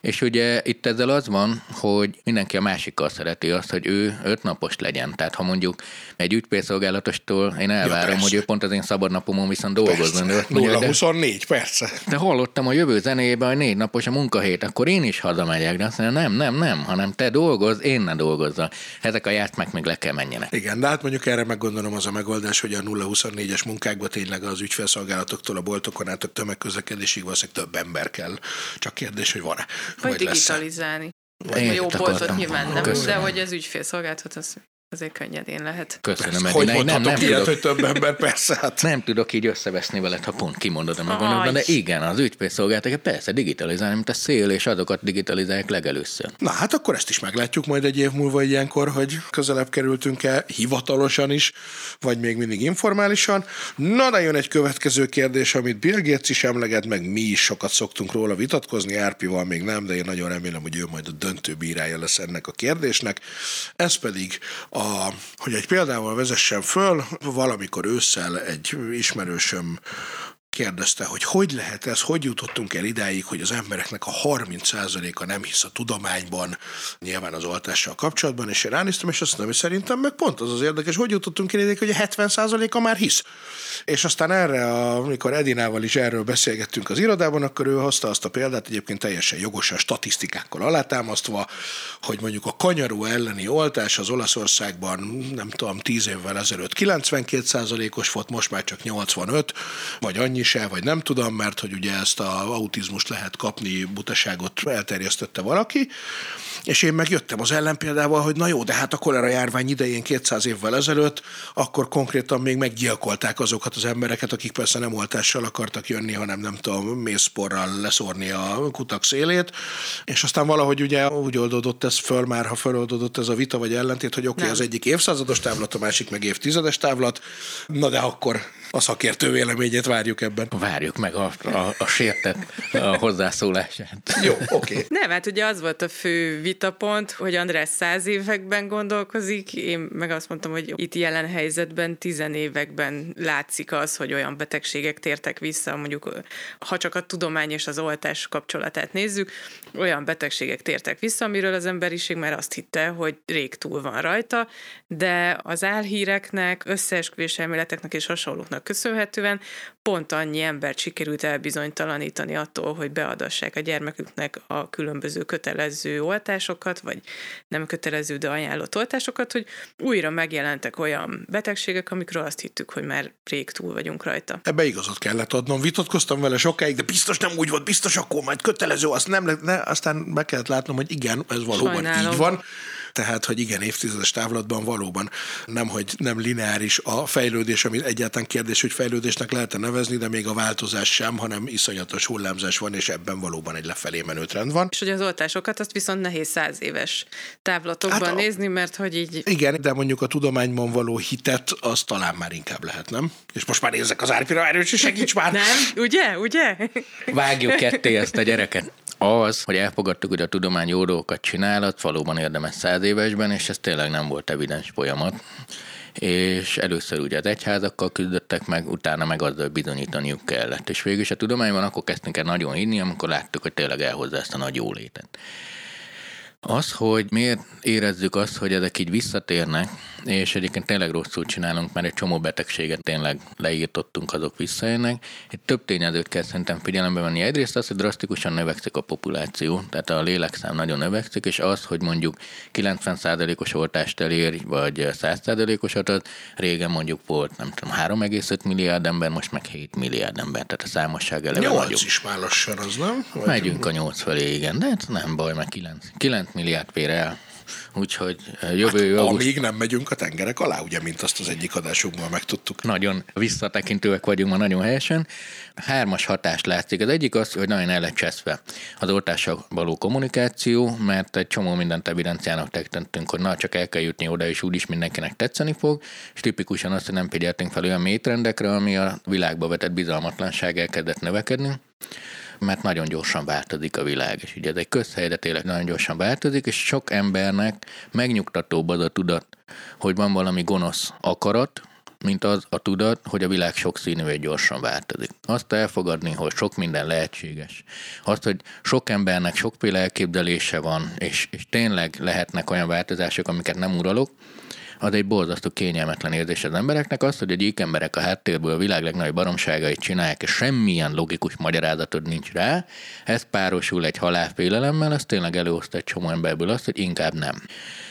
és ugye itt ezzel az van, hogy mindenki a másikkal szereti azt, hogy ő öt napos legyen. Tehát ha mondjuk egy ügyfélszolgálatostól én elvárom, ja, hogy ő pont az én szabadnapomon viszont dolgozni. 0-24, persze. De hallottam a jövő zenéjében, hogy négy napos a munkahét, akkor én is hazamegyek. De azt mondja, nem, nem, nem, hanem te dolgoz, én ne dolgozzak. Ezek a játszmák még le kell menjenek. Igen, Igen, de hát mondjuk erre meggondolom az a megoldás, hogy a 0-24-es munkákban tényleg az ügyfélszolgálatoktól a boltokon át a tömegközlekedésig valószínűleg több ember kell. Csak kérdés, hogy van-e. Vagy digitalizálni. Én A jó boltot nyilván nem, Köszönöm. de hogy az ügyfélszolgálatot az azért könnyedén lehet. Köszönöm, Hogy Edina. Én nem, nem, ilyet, tudok, hogy több ember, persze, hát. nem tudok így összeveszni veled, ha pont kimondod a magadban, de igen, az ügyfélszolgálatokat persze digitalizálni, mint a szél, és azokat digitalizálják legelőször. Na hát akkor ezt is meglátjuk majd egy év múlva ilyenkor, hogy közelebb kerültünk-e hivatalosan is, vagy még mindig informálisan. Na de jön egy következő kérdés, amit Bill Gates is emleget, meg mi is sokat szoktunk róla vitatkozni, Árpival még nem, de én nagyon remélem, hogy ő majd a döntő bírája lesz ennek a kérdésnek. Ez pedig, a, hogy egy példával vezessen föl, valamikor ősszel egy ismerősöm kérdezte, hogy hogy lehet ez, hogy jutottunk el idáig, hogy az embereknek a 30%-a nem hisz a tudományban, nyilván az oltással kapcsolatban, és én ránéztem, és azt mondom, hogy szerintem meg pont az az érdekes, hogy jutottunk el idáig, hogy a 70%-a már hisz. És aztán erre, amikor Edinával is erről beszélgettünk az irodában, akkor ő hozta azt a példát, egyébként teljesen jogosan statisztikákkal alátámasztva, hogy mondjuk a kanyaró elleni oltás az Olaszországban, nem tudom, 10 évvel ezelőtt 92%-os volt, most már csak 85, vagy annyi se, vagy nem tudom, mert hogy ugye ezt a autizmust lehet kapni, butaságot elterjesztette valaki, és én megjöttem az ellenpéldával, hogy na jó, de hát a kolera járvány idején 200 évvel ezelőtt, akkor konkrétan még meggyilkolták azokat az embereket, akik persze nem oltással akartak jönni, hanem nem tudom, mészporral leszórni a kutak szélét, és aztán valahogy ugye úgy oldódott ez föl már, ha föloldódott ez a vita vagy ellentét, hogy oké, okay, Nem. az egyik évszázados távlat, a másik meg évtizedes távlat, na de akkor a szakértő véleményét várjuk ebben. Várjuk meg a, a, a sértett a hozzászólását. Jó, oké. Okay. Nem, hát ugye az volt a fő vitapont, hogy András száz években gondolkozik, én meg azt mondtam, hogy itt jelen helyzetben tizenévekben látszik az, hogy olyan betegségek tértek vissza, mondjuk ha csak a tudomány és az oltás kapcsolatát nézzük, olyan betegségek tértek vissza, amiről az emberiség már azt hitte, hogy rég túl van rajta, de az álhíreknek, összeesküvés elméleteknek és hasonlóknak köszönhetően pont annyi embert sikerült elbizonytalanítani attól, hogy beadassák a gyermeküknek a különböző kötelező oltásokat, vagy nem kötelező, de ajánlott oltásokat, hogy újra megjelentek olyan betegségek, amikről azt hittük, hogy már rég túl vagyunk rajta. Ebbe igazat kellett adnom. Vitatkoztam vele sokáig, de biztos nem úgy volt, biztos akkor majd kötelező, azt nem ne, aztán be kellett látnom, hogy igen, ez valóban Sajnálom. így van. Tehát, hogy igen, évtizedes távlatban valóban nem, hogy nem lineáris a fejlődés, ami egyáltalán kérdés, hogy fejlődésnek lehet nevezni, de még a változás sem, hanem iszonyatos hullámzás van, és ebben valóban egy lefelé menő trend van. És hogy az oltásokat azt viszont nehéz száz éves távlatokban Hát a... nézni, mert hogy így Igen, de mondjuk a tudományban való hitet, az talán már inkább lehet, nem? És most már nézzek az árpira, erős, segíts már! nem, ugye, ugye? Vágjuk ketté ezt a gyereket. Az, hogy elfogadtuk, hogy a tudomány jó dolgokat csinál, az valóban érdemes száz évesben, és ez tényleg nem volt evidens folyamat. És először ugye az egyházakkal küzdöttek meg, utána meg azzal bizonyítaniuk kellett. És végül is a tudományban akkor kezdtünk el nagyon hinni, amikor láttuk, hogy tényleg elhozza ezt a nagy jólétet. Az, hogy miért érezzük azt, hogy ezek így visszatérnek, és egyébként tényleg rosszul csinálunk, mert egy csomó betegséget tényleg leírtottunk, azok visszajönnek. Itt több tényezőt kell szerintem figyelembe venni. Egyrészt az, hogy drasztikusan növekszik a populáció, tehát a lélekszám nagyon növekszik, és az, hogy mondjuk 90%-os oltást elér, vagy 100%-osat, az régen mondjuk volt, nem tudom, 3,5 milliárd ember, most meg 7 milliárd ember, tehát a számosság eleve nagyobb. Nyolc is már lassan, az nem? Vagy- Megyünk a nyolc felé, igen, de hát nem baj, meg 9, 9 milliárd fér el. Úgyhogy eh, jövő hát, augusztus Amíg nem megyünk a tengerek alá, ugye, mint azt az egyik adásunkban megtudtuk. nagyon visszatekintőek vagyunk ma nagyon helyesen. Hármas hatást látszik. Az egyik az, hogy nagyon el lett cseszve az oltással való kommunikáció, mert egy csomó mindent evidenciának tekintettünk, hogy na, csak el kell jutni oda, és úgyis mindenkinek tetszeni fog, és tipikusan azt, hogy nem figyeltünk fel olyan mélytrendekre, ami a világba vetett bizalmatlanság elkezdett növekedni mert nagyon gyorsan változik a világ, és ugye ez egy közhely, tényleg nagyon gyorsan változik, és sok embernek megnyugtatóbb az a tudat, hogy van valami gonosz akarat, mint az a tudat, hogy a világ sokszínű és gyorsan változik. Azt elfogadni, hogy sok minden lehetséges. Azt, hogy sok embernek sokféle elképzelése van, és, és tényleg lehetnek olyan változások, amiket nem uralok, az egy borzasztó kényelmetlen érzés az embereknek, az, hogy a gyík emberek a háttérből a világ legnagyobb baromságait csinálják, és semmilyen logikus magyarázatod nincs rá, ez párosul egy halálfélelemmel, az tényleg előhozta egy csomó emberből azt, hogy inkább nem.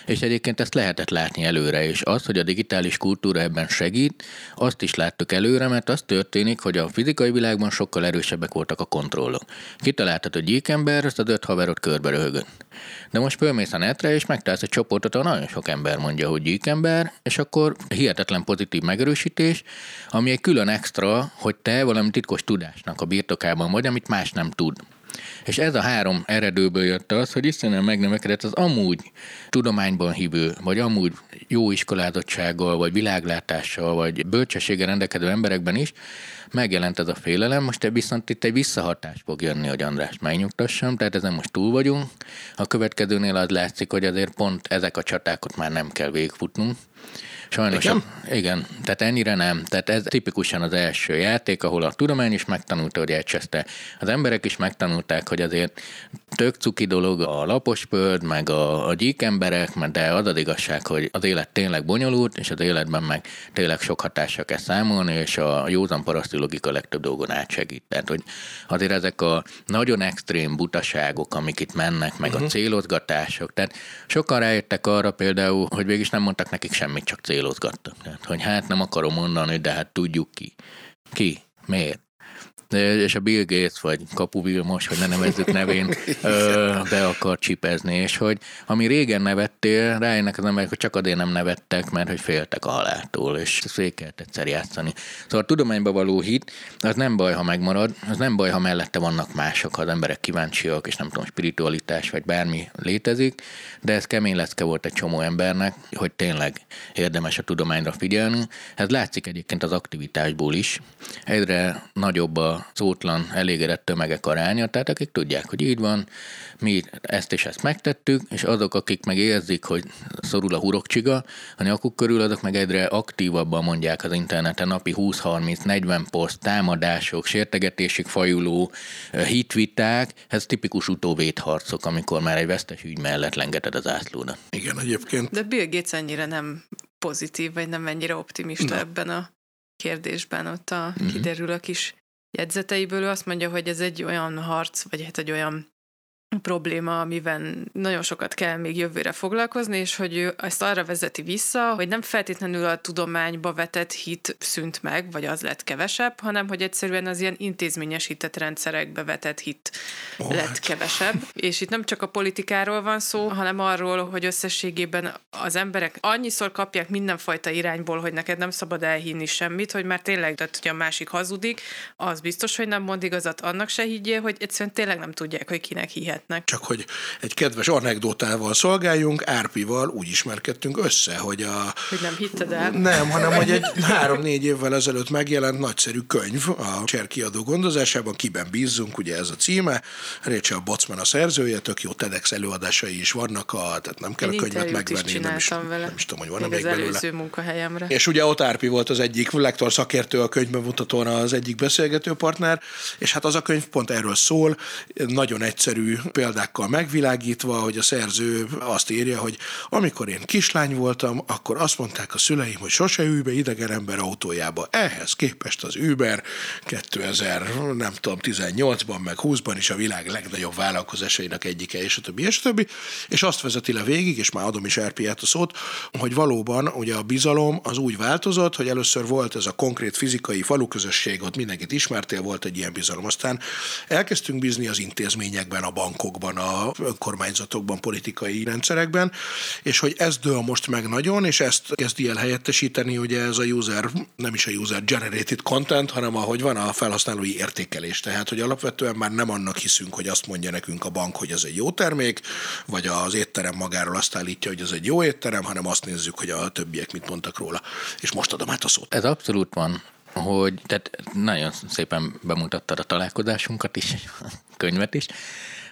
És egyébként ezt lehetett látni előre, és az, hogy a digitális kultúra ebben segít, azt is láttuk előre, mert az történik, hogy a fizikai világban sokkal erősebbek voltak a kontrollok. Kitaláltad, hogy gyík ember, azt az öt haverot körbe röhögött. De most fölmész a netre, és megtalálsz egy csoportot, ahol nagyon sok ember mondja, hogy gyík ember, és akkor hihetetlen pozitív megerősítés, ami egy külön extra, hogy te valami titkos tudásnak a birtokában vagy, amit más nem tud. És ez a három eredőből jött az, hogy Istenem megnövekedett az amúgy tudományban hívő, vagy amúgy jó iskolázottsággal, vagy világlátással, vagy bölcsességgel rendelkező emberekben is, megjelent ez a félelem, most viszont itt egy visszahatás fog jönni, hogy András megnyugtassam, tehát ezen most túl vagyunk. A következőnél az látszik, hogy azért pont ezek a csatákat már nem kell végfutnunk, Sajnos. Igen? igen, tehát ennyire nem. Tehát ez tipikusan az első játék, ahol a tudomány is megtanulta, hogy elcseszte. Az emberek is megtanulták, hogy azért tök cuki dolog a lapos föld, meg a, a gyík emberek, de az az igazság, hogy az élet tényleg bonyolult, és az életben meg tényleg sok hatással kell számolni, és a józan paraszti logika legtöbb dolgon átsegít. Tehát, hogy azért ezek a nagyon extrém butaságok, amik itt mennek, meg uh-huh. a mhm. célozgatások, tehát sokan rájöttek arra például, hogy végig nem mondtak nekik semmit, csak cél célozgattak. Tehát, hogy hát nem akarom mondani, de hát tudjuk ki. Ki? Miért? És a Bill Gates, vagy Kapu Vilmos, hogy ne nevezzük nevén, be akar csipezni, és hogy ami régen nevettél, rájönnek az emberek, hogy csak azért nem nevettek, mert hogy féltek a haláltól, és kellett egyszer játszani. Szóval a tudományba való hit, az nem baj, ha megmarad, az nem baj, ha mellette vannak mások, ha az emberek kíváncsiak, és nem tudom, spiritualitás, vagy bármi létezik, de ez kemény lecke volt egy csomó embernek, hogy tényleg érdemes a tudományra figyelni. Ez látszik egyébként az aktivitásból is. Egyre nagyobb a szótlan, elégedett tömegek aránya, tehát akik tudják, hogy így van, mi ezt és ezt megtettük, és azok, akik meg érzik, hogy szorul a hurokcsiga, a nyakuk körül, azok meg egyre aktívabban mondják az interneten napi 20-30-40 poszt, támadások, sértegetésig fajuló hitviták, ez tipikus utóvédharcok, amikor már egy vesztes ügy mellett lengeted az ászlódat. Igen, egyébként. De Bill Gates ennyire nem pozitív, vagy nem ennyire optimista Na. ebben a kérdésben, ott a, uh-huh. kiderül a kis jegyzeteiből ő azt mondja, hogy ez egy olyan harc, vagy hát egy olyan probléma, amivel nagyon sokat kell még jövőre foglalkozni, és hogy ő ezt arra vezeti vissza, hogy nem feltétlenül a tudományba vetett hit szűnt meg, vagy az lett kevesebb, hanem hogy egyszerűen az ilyen intézményesített rendszerekbe vetett hit oh, lett hát. kevesebb. És itt nem csak a politikáról van szó, hanem arról, hogy összességében az emberek annyiszor kapják mindenfajta irányból, hogy neked nem szabad elhinni semmit, hogy már tényleg, tehát, hogy a másik hazudik, az biztos, hogy nem mond igazat, annak se higgyél, hogy egyszerűen tényleg nem tudják, hogy kinek hihet lehetnek. Csak hogy egy kedves anekdotával szolgáljunk, Árpival úgy ismerkedtünk össze, hogy a... Hogy nem hitted el? Nem, hanem hogy egy három-négy évvel ezelőtt megjelent nagyszerű könyv a Cserkiadó gondozásában, kiben bízzunk, ugye ez a címe. Rachel Bocman a szerzője, tök jó TEDx előadásai is vannak, a, tehát nem kell Én a könyvet megvenni. Is nem, is, vele. nem is tudom, hogy van még, még az belőle. előző munkahelyemre. És ugye ott Árpi volt az egyik lektor szakértő, a könyvbemutatón az egyik beszélgető partner, és hát az a könyv pont erről szól, nagyon egyszerű példákkal megvilágítva, hogy a szerző azt írja, hogy amikor én kislány voltam, akkor azt mondták a szüleim, hogy sose ülj be idegen ember autójába. Ehhez képest az Uber 2000, nem tudom, 18-ban, meg 20-ban is a világ legnagyobb vállalkozásainak egyike, és a többi, és a többi, és azt vezeti le végig, és már adom is Erpiát a szót, hogy valóban ugye a bizalom az úgy változott, hogy először volt ez a konkrét fizikai faluközösség, ott mindenkit ismertél, volt egy ilyen bizalom. Aztán elkezdtünk bízni az intézményekben, a bankok, államokban, a önkormányzatokban, politikai rendszerekben, és hogy ez dől most meg nagyon, és ezt kezdi el helyettesíteni, ugye ez a user, nem is a user generated content, hanem ahogy van a felhasználói értékelés. Tehát, hogy alapvetően már nem annak hiszünk, hogy azt mondja nekünk a bank, hogy ez egy jó termék, vagy az étterem magáról azt állítja, hogy ez egy jó étterem, hanem azt nézzük, hogy a többiek mit mondtak róla. És most adom át a szót. Ez abszolút van hogy tehát nagyon szépen bemutattad a találkozásunkat is, a könyvet is,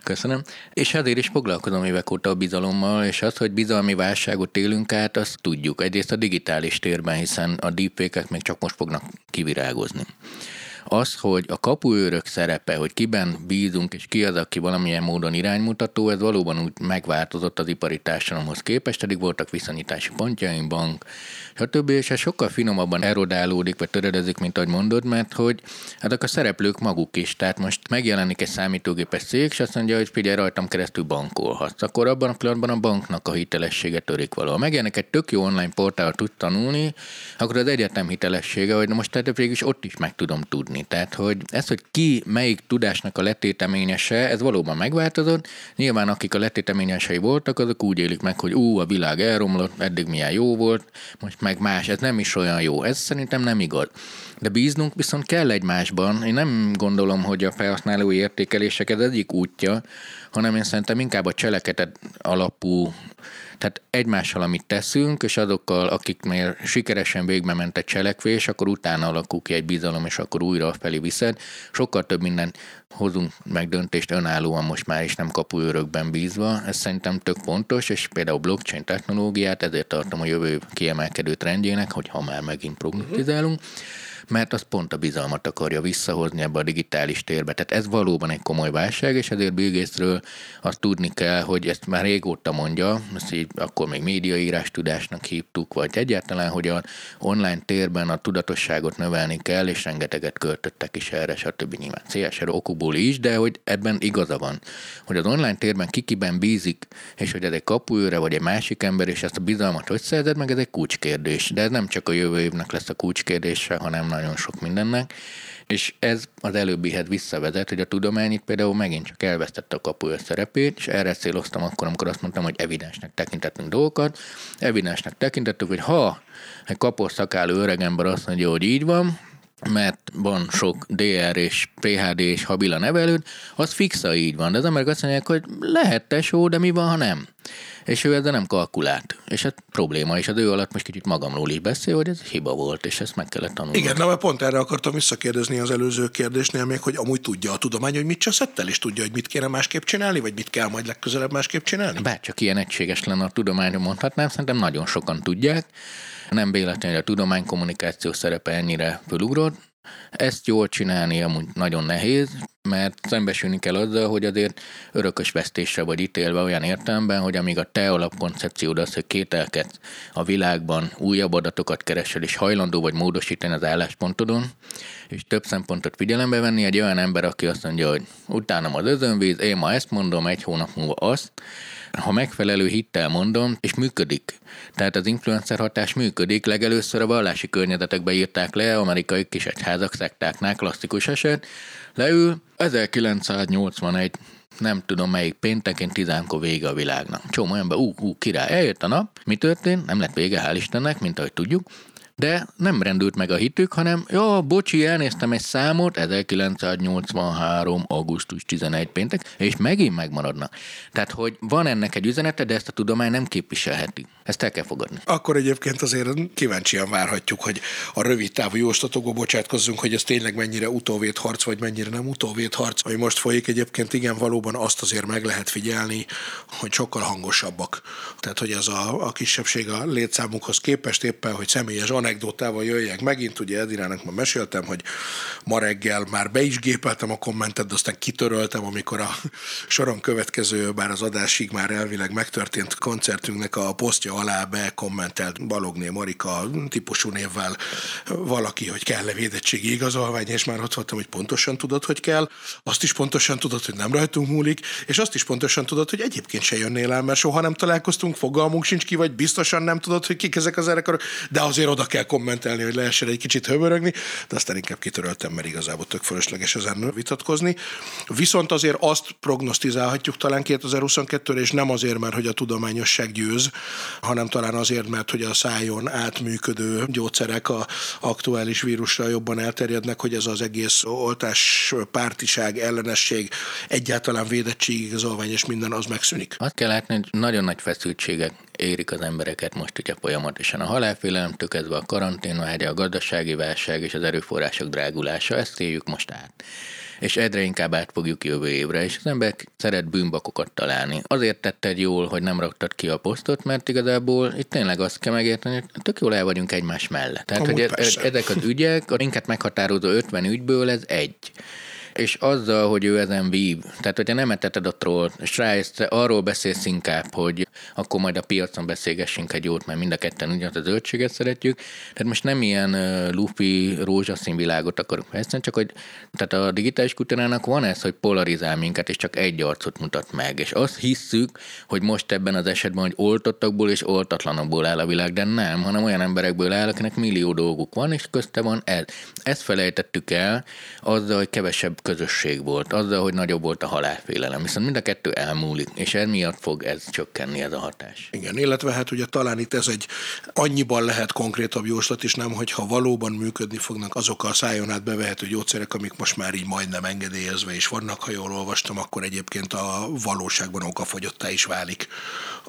Köszönöm. És ezért is foglalkozom évek óta a bizalommal, és az, hogy bizalmi válságot élünk át, azt tudjuk. Egyrészt a digitális térben, hiszen a deepfake még csak most fognak kivirágozni. Az, hogy a kapuőrök szerepe, hogy kiben bízunk, és ki az, aki valamilyen módon iránymutató, ez valóban úgy megváltozott az ipari társadalomhoz képest, eddig voltak viszonyítási pontjaink, bank, stb. És ez sokkal finomabban erodálódik, vagy töredezik, mint ahogy mondod, mert hogy ezek a szereplők maguk is. Tehát most megjelenik egy számítógépes cég, és azt mondja, hogy figyelj, rajtam keresztül bankolhatsz. Akkor abban a pillanatban a banknak a hitelessége törik valahol. Megjelenik egy tök jó online portál, tud tanulni, akkor az egyetem hitelessége, hogy most tehát végül is ott is meg tudom tudni. Tehát, hogy ez, hogy ki melyik tudásnak a letéteményese, ez valóban megváltozott. Nyilván akik a letéteményesei voltak, azok úgy élik meg, hogy ú, a világ elromlott, eddig milyen jó volt, most meg más, ez nem is olyan jó. Ez szerintem nem igaz. De bíznunk viszont kell egymásban. Én nem gondolom, hogy a felhasználói értékelések ez egyik útja, hanem én szerintem inkább a cselekedet alapú tehát egymással, amit teszünk, és azokkal, akiknél sikeresen végbe ment egy cselekvés, akkor utána alakul ki egy bizalom, és akkor újra felé viszed. Sokkal több minden hozunk meg döntést önállóan most már is nem kapuőrökben bízva. Ez szerintem tök fontos, és például blockchain technológiát ezért tartom a jövő kiemelkedő trendjének, hogy ha már megint prognostizálunk. Uh-huh mert az pont a bizalmat akarja visszahozni ebbe a digitális térbe. Tehát ez valóban egy komoly válság, és ezért Bill Gatesről azt tudni kell, hogy ezt már régóta mondja, ezt így akkor még médiaírás tudásnak hívtuk, vagy egyáltalán, hogy a online térben a tudatosságot növelni kell, és rengeteget költöttek is erre, stb. nyilván CSR okokból is, de hogy ebben igaza van, hogy az online térben kikiben bízik, és hogy ez egy kapuőre, vagy egy másik ember, és ezt a bizalmat hogy szerzed meg, ez egy kulcskérdés. De ez nem csak a jövő évnek lesz a kulcskérdése, hanem nagyon sok mindennek, és ez az előbbihez visszavezet, hogy a tudomány itt például megint csak elvesztette a kapuja szerepét, és erre céloztam akkor, amikor azt mondtam, hogy evidensnek tekintettünk dolgokat. Evidensnek tekintettük, hogy ha egy kapos szakálló öregember azt mondja, hogy így van, mert van sok DR és PHD és habila nevelőd, az fixa így van. De az emberek azt mondják, hogy lehet tesó, de mi van, ha nem? És ő ezzel nem kalkulált. És ez probléma, és az ő alatt most kicsit magamról is beszél, hogy ez hiba volt, és ezt meg kellett tanulni. Igen, na, mert pont erre akartam visszakérdezni az előző kérdésnél még, hogy amúgy tudja a tudomány, hogy mit cseszett el, és tudja, hogy mit kéne másképp csinálni, vagy mit kell majd legközelebb másképp csinálni? Bárcsak ilyen egységes lenne a tudomány, mondhatnám, szerintem nagyon sokan tudják. Nem véletlenül, hogy a tudománykommunikáció szerepe ennyire fölugrott, ezt jól csinálni amúgy nagyon nehéz, mert szembesülni kell azzal, hogy azért örökös vesztésre vagy ítélve olyan értelemben, hogy amíg a te alapkoncepciód az, hogy kételkedsz a világban, újabb adatokat keresel, és hajlandó vagy módosítani az álláspontodon, és több szempontot figyelembe venni, egy olyan ember, aki azt mondja, hogy utánam az özönvíz, én ma ezt mondom, egy hónap múlva azt, ha megfelelő hittel mondom, és működik. Tehát az influencer hatás működik, legelőször a vallási környezetekbe írták le, amerikai kis egyházak, szektáknál klasszikus eset, leül 1981 nem tudom melyik pénteken, tizánkor vége a világnak. Csomó olyan ú, ú, király, eljött a nap, mi történt? Nem lett vége, hál' Istennek, mint ahogy tudjuk de nem rendült meg a hitük, hanem jó, bocsi, elnéztem egy számot, 1983. augusztus 11 péntek, és megint megmaradnak. Tehát, hogy van ennek egy üzenete, de ezt a tudomány nem képviselheti. Ezt el kell fogadni. Akkor egyébként azért kíváncsian várhatjuk, hogy a rövid távú jóslatokba bocsátkozzunk, hogy ez tényleg mennyire utóvét harc, vagy mennyire nem utóvét harc. Ami most folyik egyébként, igen, valóban azt azért meg lehet figyelni, hogy sokkal hangosabbak. Tehát, hogy ez a, a kisebbség a létszámukhoz képest éppen, hogy személyes anekdotával jöjjek megint. Ugye Edirának ma meséltem, hogy ma reggel már be is gépeltem a kommentet, de aztán kitöröltem, amikor a soron következő, bár az adásig már elvileg megtörtént koncertünknek a posztja alá bekommentelt Balogné Marika típusú névvel valaki, hogy kell-e védettségi igazolvány, és már ott voltam, hogy pontosan tudod, hogy kell, azt is pontosan tudod, hogy nem rajtunk múlik, és azt is pontosan tudod, hogy egyébként se jönnél el, mert soha nem találkoztunk, fogalmunk sincs ki, vagy biztosan nem tudod, hogy kik ezek az erekarok, de azért oda kell kommentelni, hogy lehessen egy kicsit höbörögni, de aztán inkább kitöröltem, mert igazából tök fölösleges ezen vitatkozni. Viszont azért azt prognosztizálhatjuk talán 2022-re, és nem azért, mert hogy a tudományosság győz, hanem talán azért, mert hogy a szájon átműködő gyógyszerek a aktuális vírusra jobban elterjednek, hogy ez az egész oltás pártiság, ellenesség, egyáltalán védettségigazolvány és minden az megszűnik. Azt kell látni, hogy nagyon nagy feszültségek érik az embereket most ugye folyamatosan a halálfélelemtől kezdve a karanténvágya, a gazdasági válság és az erőforrások drágulása, ezt éljük most át és egyre inkább át fogjuk jövő évre, és az ember szeret bűnbakokat találni. Azért tetted jól, hogy nem raktad ki a posztot, mert igazából itt tényleg azt kell megérteni, hogy tök jól el vagyunk egymás mellett. Tehát, Amúgy hogy e- persze. ezek az ügyek, a minket meghatározó 50 ügyből ez egy és azzal, hogy ő ezen vív, tehát hogyha nem eteted a trollt, és rájössz, arról beszélsz inkább, hogy akkor majd a piacon beszélgessünk egy jót, mert mind a ketten ugyanazt a zöldséget szeretjük. Tehát most nem ilyen lufi rózsaszín világot akarunk fejleszteni, csak hogy tehát a digitális kultúrának van ez, hogy polarizál minket, és csak egy arcot mutat meg. És azt hisszük, hogy most ebben az esetben, hogy oltottakból és oltatlanokból áll a világ, de nem, hanem olyan emberekből áll, akinek millió dolguk van, és közte van ez. Ezt felejtettük el azzal, hogy kevesebb közösség volt, azzal, hogy nagyobb volt a halálfélelem. Viszont mind a kettő elmúlik, és emiatt fog ez csökkenni ez a hatás. Igen, illetve hát ugye talán itt ez egy annyiban lehet konkrétabb jóslat is, nem, hogyha valóban működni fognak azok a szájon át bevehető gyógyszerek, amik most már így majdnem engedélyezve is vannak, ha jól olvastam, akkor egyébként a valóságban okafogyottá is válik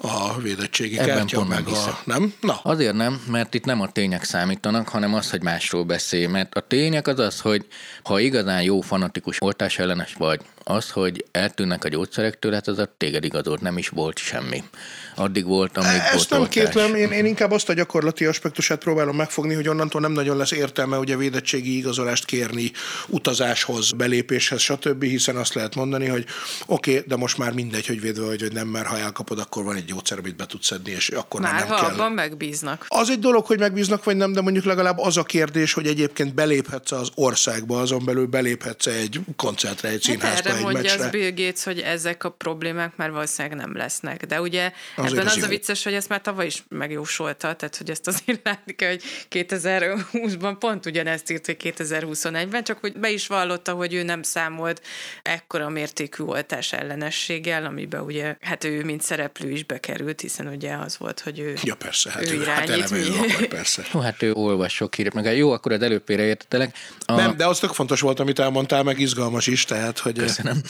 a védettségi Ebben kártya, pont meg nem a... Nem? Na. Azért nem, mert itt nem a tények számítanak, hanem az, hogy másról beszél. Mert a tények az az, hogy ha igazán jó fanatikus oltás ellenes vagy, az, hogy eltűnnek a gyógyszerek hát az a téged igazolt, nem is volt semmi. Addig volt, amíg Ezt volt nem oltás. kétlem, én, én inkább azt a gyakorlati aspektusát próbálom megfogni, hogy onnantól nem nagyon lesz értelme ugye védettségi igazolást kérni utazáshoz, belépéshez, stb., hiszen azt lehet mondani, hogy oké, okay, de most már mindegy, hogy védve vagy, hogy nem, mert ha elkapod, akkor van egy gyógyszer, amit be tudsz szedni, és akkor már nem ha kell. abban megbíznak. Az egy dolog, hogy megbíznak vagy nem, de mondjuk legalább az a kérdés, hogy egyébként beléphetsz az országba, azon belül beléphetsz egy koncertre, egy színházba, egy mondja meccsre. az Bill Gates, hogy ezek a problémák már valószínűleg nem lesznek. De ugye Azért ebben az az, a vicces, hogy ezt már tavaly is megjósolta, tehát hogy ezt azért látni kell, hogy 2020-ban pont ugyanezt írt, hogy 2021-ben, csak hogy be is vallotta, hogy ő nem számolt ekkora mértékű oltás ellenességgel, amiben ugye, hát ő mint szereplő is bekerült, hiszen ugye az volt, hogy ő, Ja persze, hát, ő ő, hát eleve ő akar, persze. Jó, hát ő olvas sok híret, meg jó, akkor az előbb félreértettelek. A... Nem, de az tök fontos volt, amit elmondtál, meg izgalmas is, tehát, hogy... Köszönöm.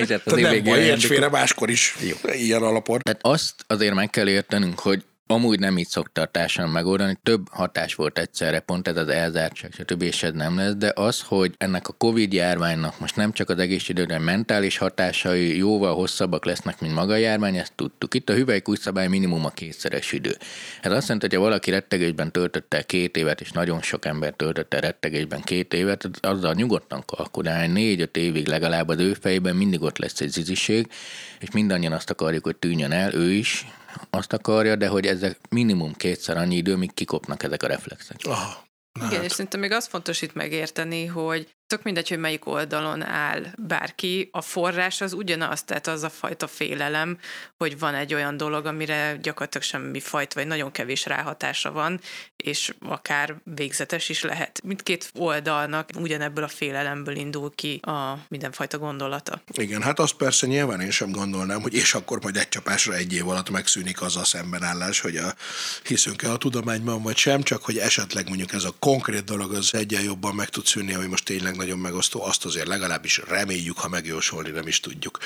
És hát az Tehát nem baj, ajándékot- ilyesféle máskor is ilyen alapon. Tehát azt azért meg kell értenünk, hogy amúgy nem így szokta a társadalom megoldani, több hatás volt egyszerre, pont ez az elzártság, stb. és ez nem lesz, de az, hogy ennek a Covid járványnak most nem csak az egészségügyre, hanem mentális hatásai jóval hosszabbak lesznek, mint maga a járvány, ezt tudtuk. Itt a hüvelykúj szabály minimum a kétszeres idő. Ez azt jelenti, hogy ha valaki rettegésben töltötte két évet, és nagyon sok ember töltötte rettegésben két évet, azzal nyugodtan kalkulálni, négy-öt évig legalább az ő fejében mindig ott lesz egy ziziség, és mindannyian azt akarjuk, hogy tűnjön el, ő is, azt akarja, de hogy ezek minimum kétszer annyi idő, míg kikopnak ezek a reflexek. Aha. Na Igen, hát. és szerintem még az fontos itt megérteni, hogy tök mindegy, hogy melyik oldalon áll bárki, a forrás az ugyanaz, tehát az a fajta félelem, hogy van egy olyan dolog, amire gyakorlatilag semmi fajta, vagy nagyon kevés ráhatása van, és akár végzetes is lehet. Mindkét oldalnak ugyanebből a félelemből indul ki a mindenfajta gondolata. Igen, hát azt persze nyilván én sem gondolnám, hogy és akkor majd egy csapásra egy év alatt megszűnik az a szembenállás, hogy a, hiszünk-e a tudományban vagy sem, csak hogy esetleg mondjuk ez a konkrét dolog az egyen jobban meg tud szűnni, ami most tényleg nagyon megosztó, azt azért legalábbis reméljük, ha megjósolni nem is tudjuk.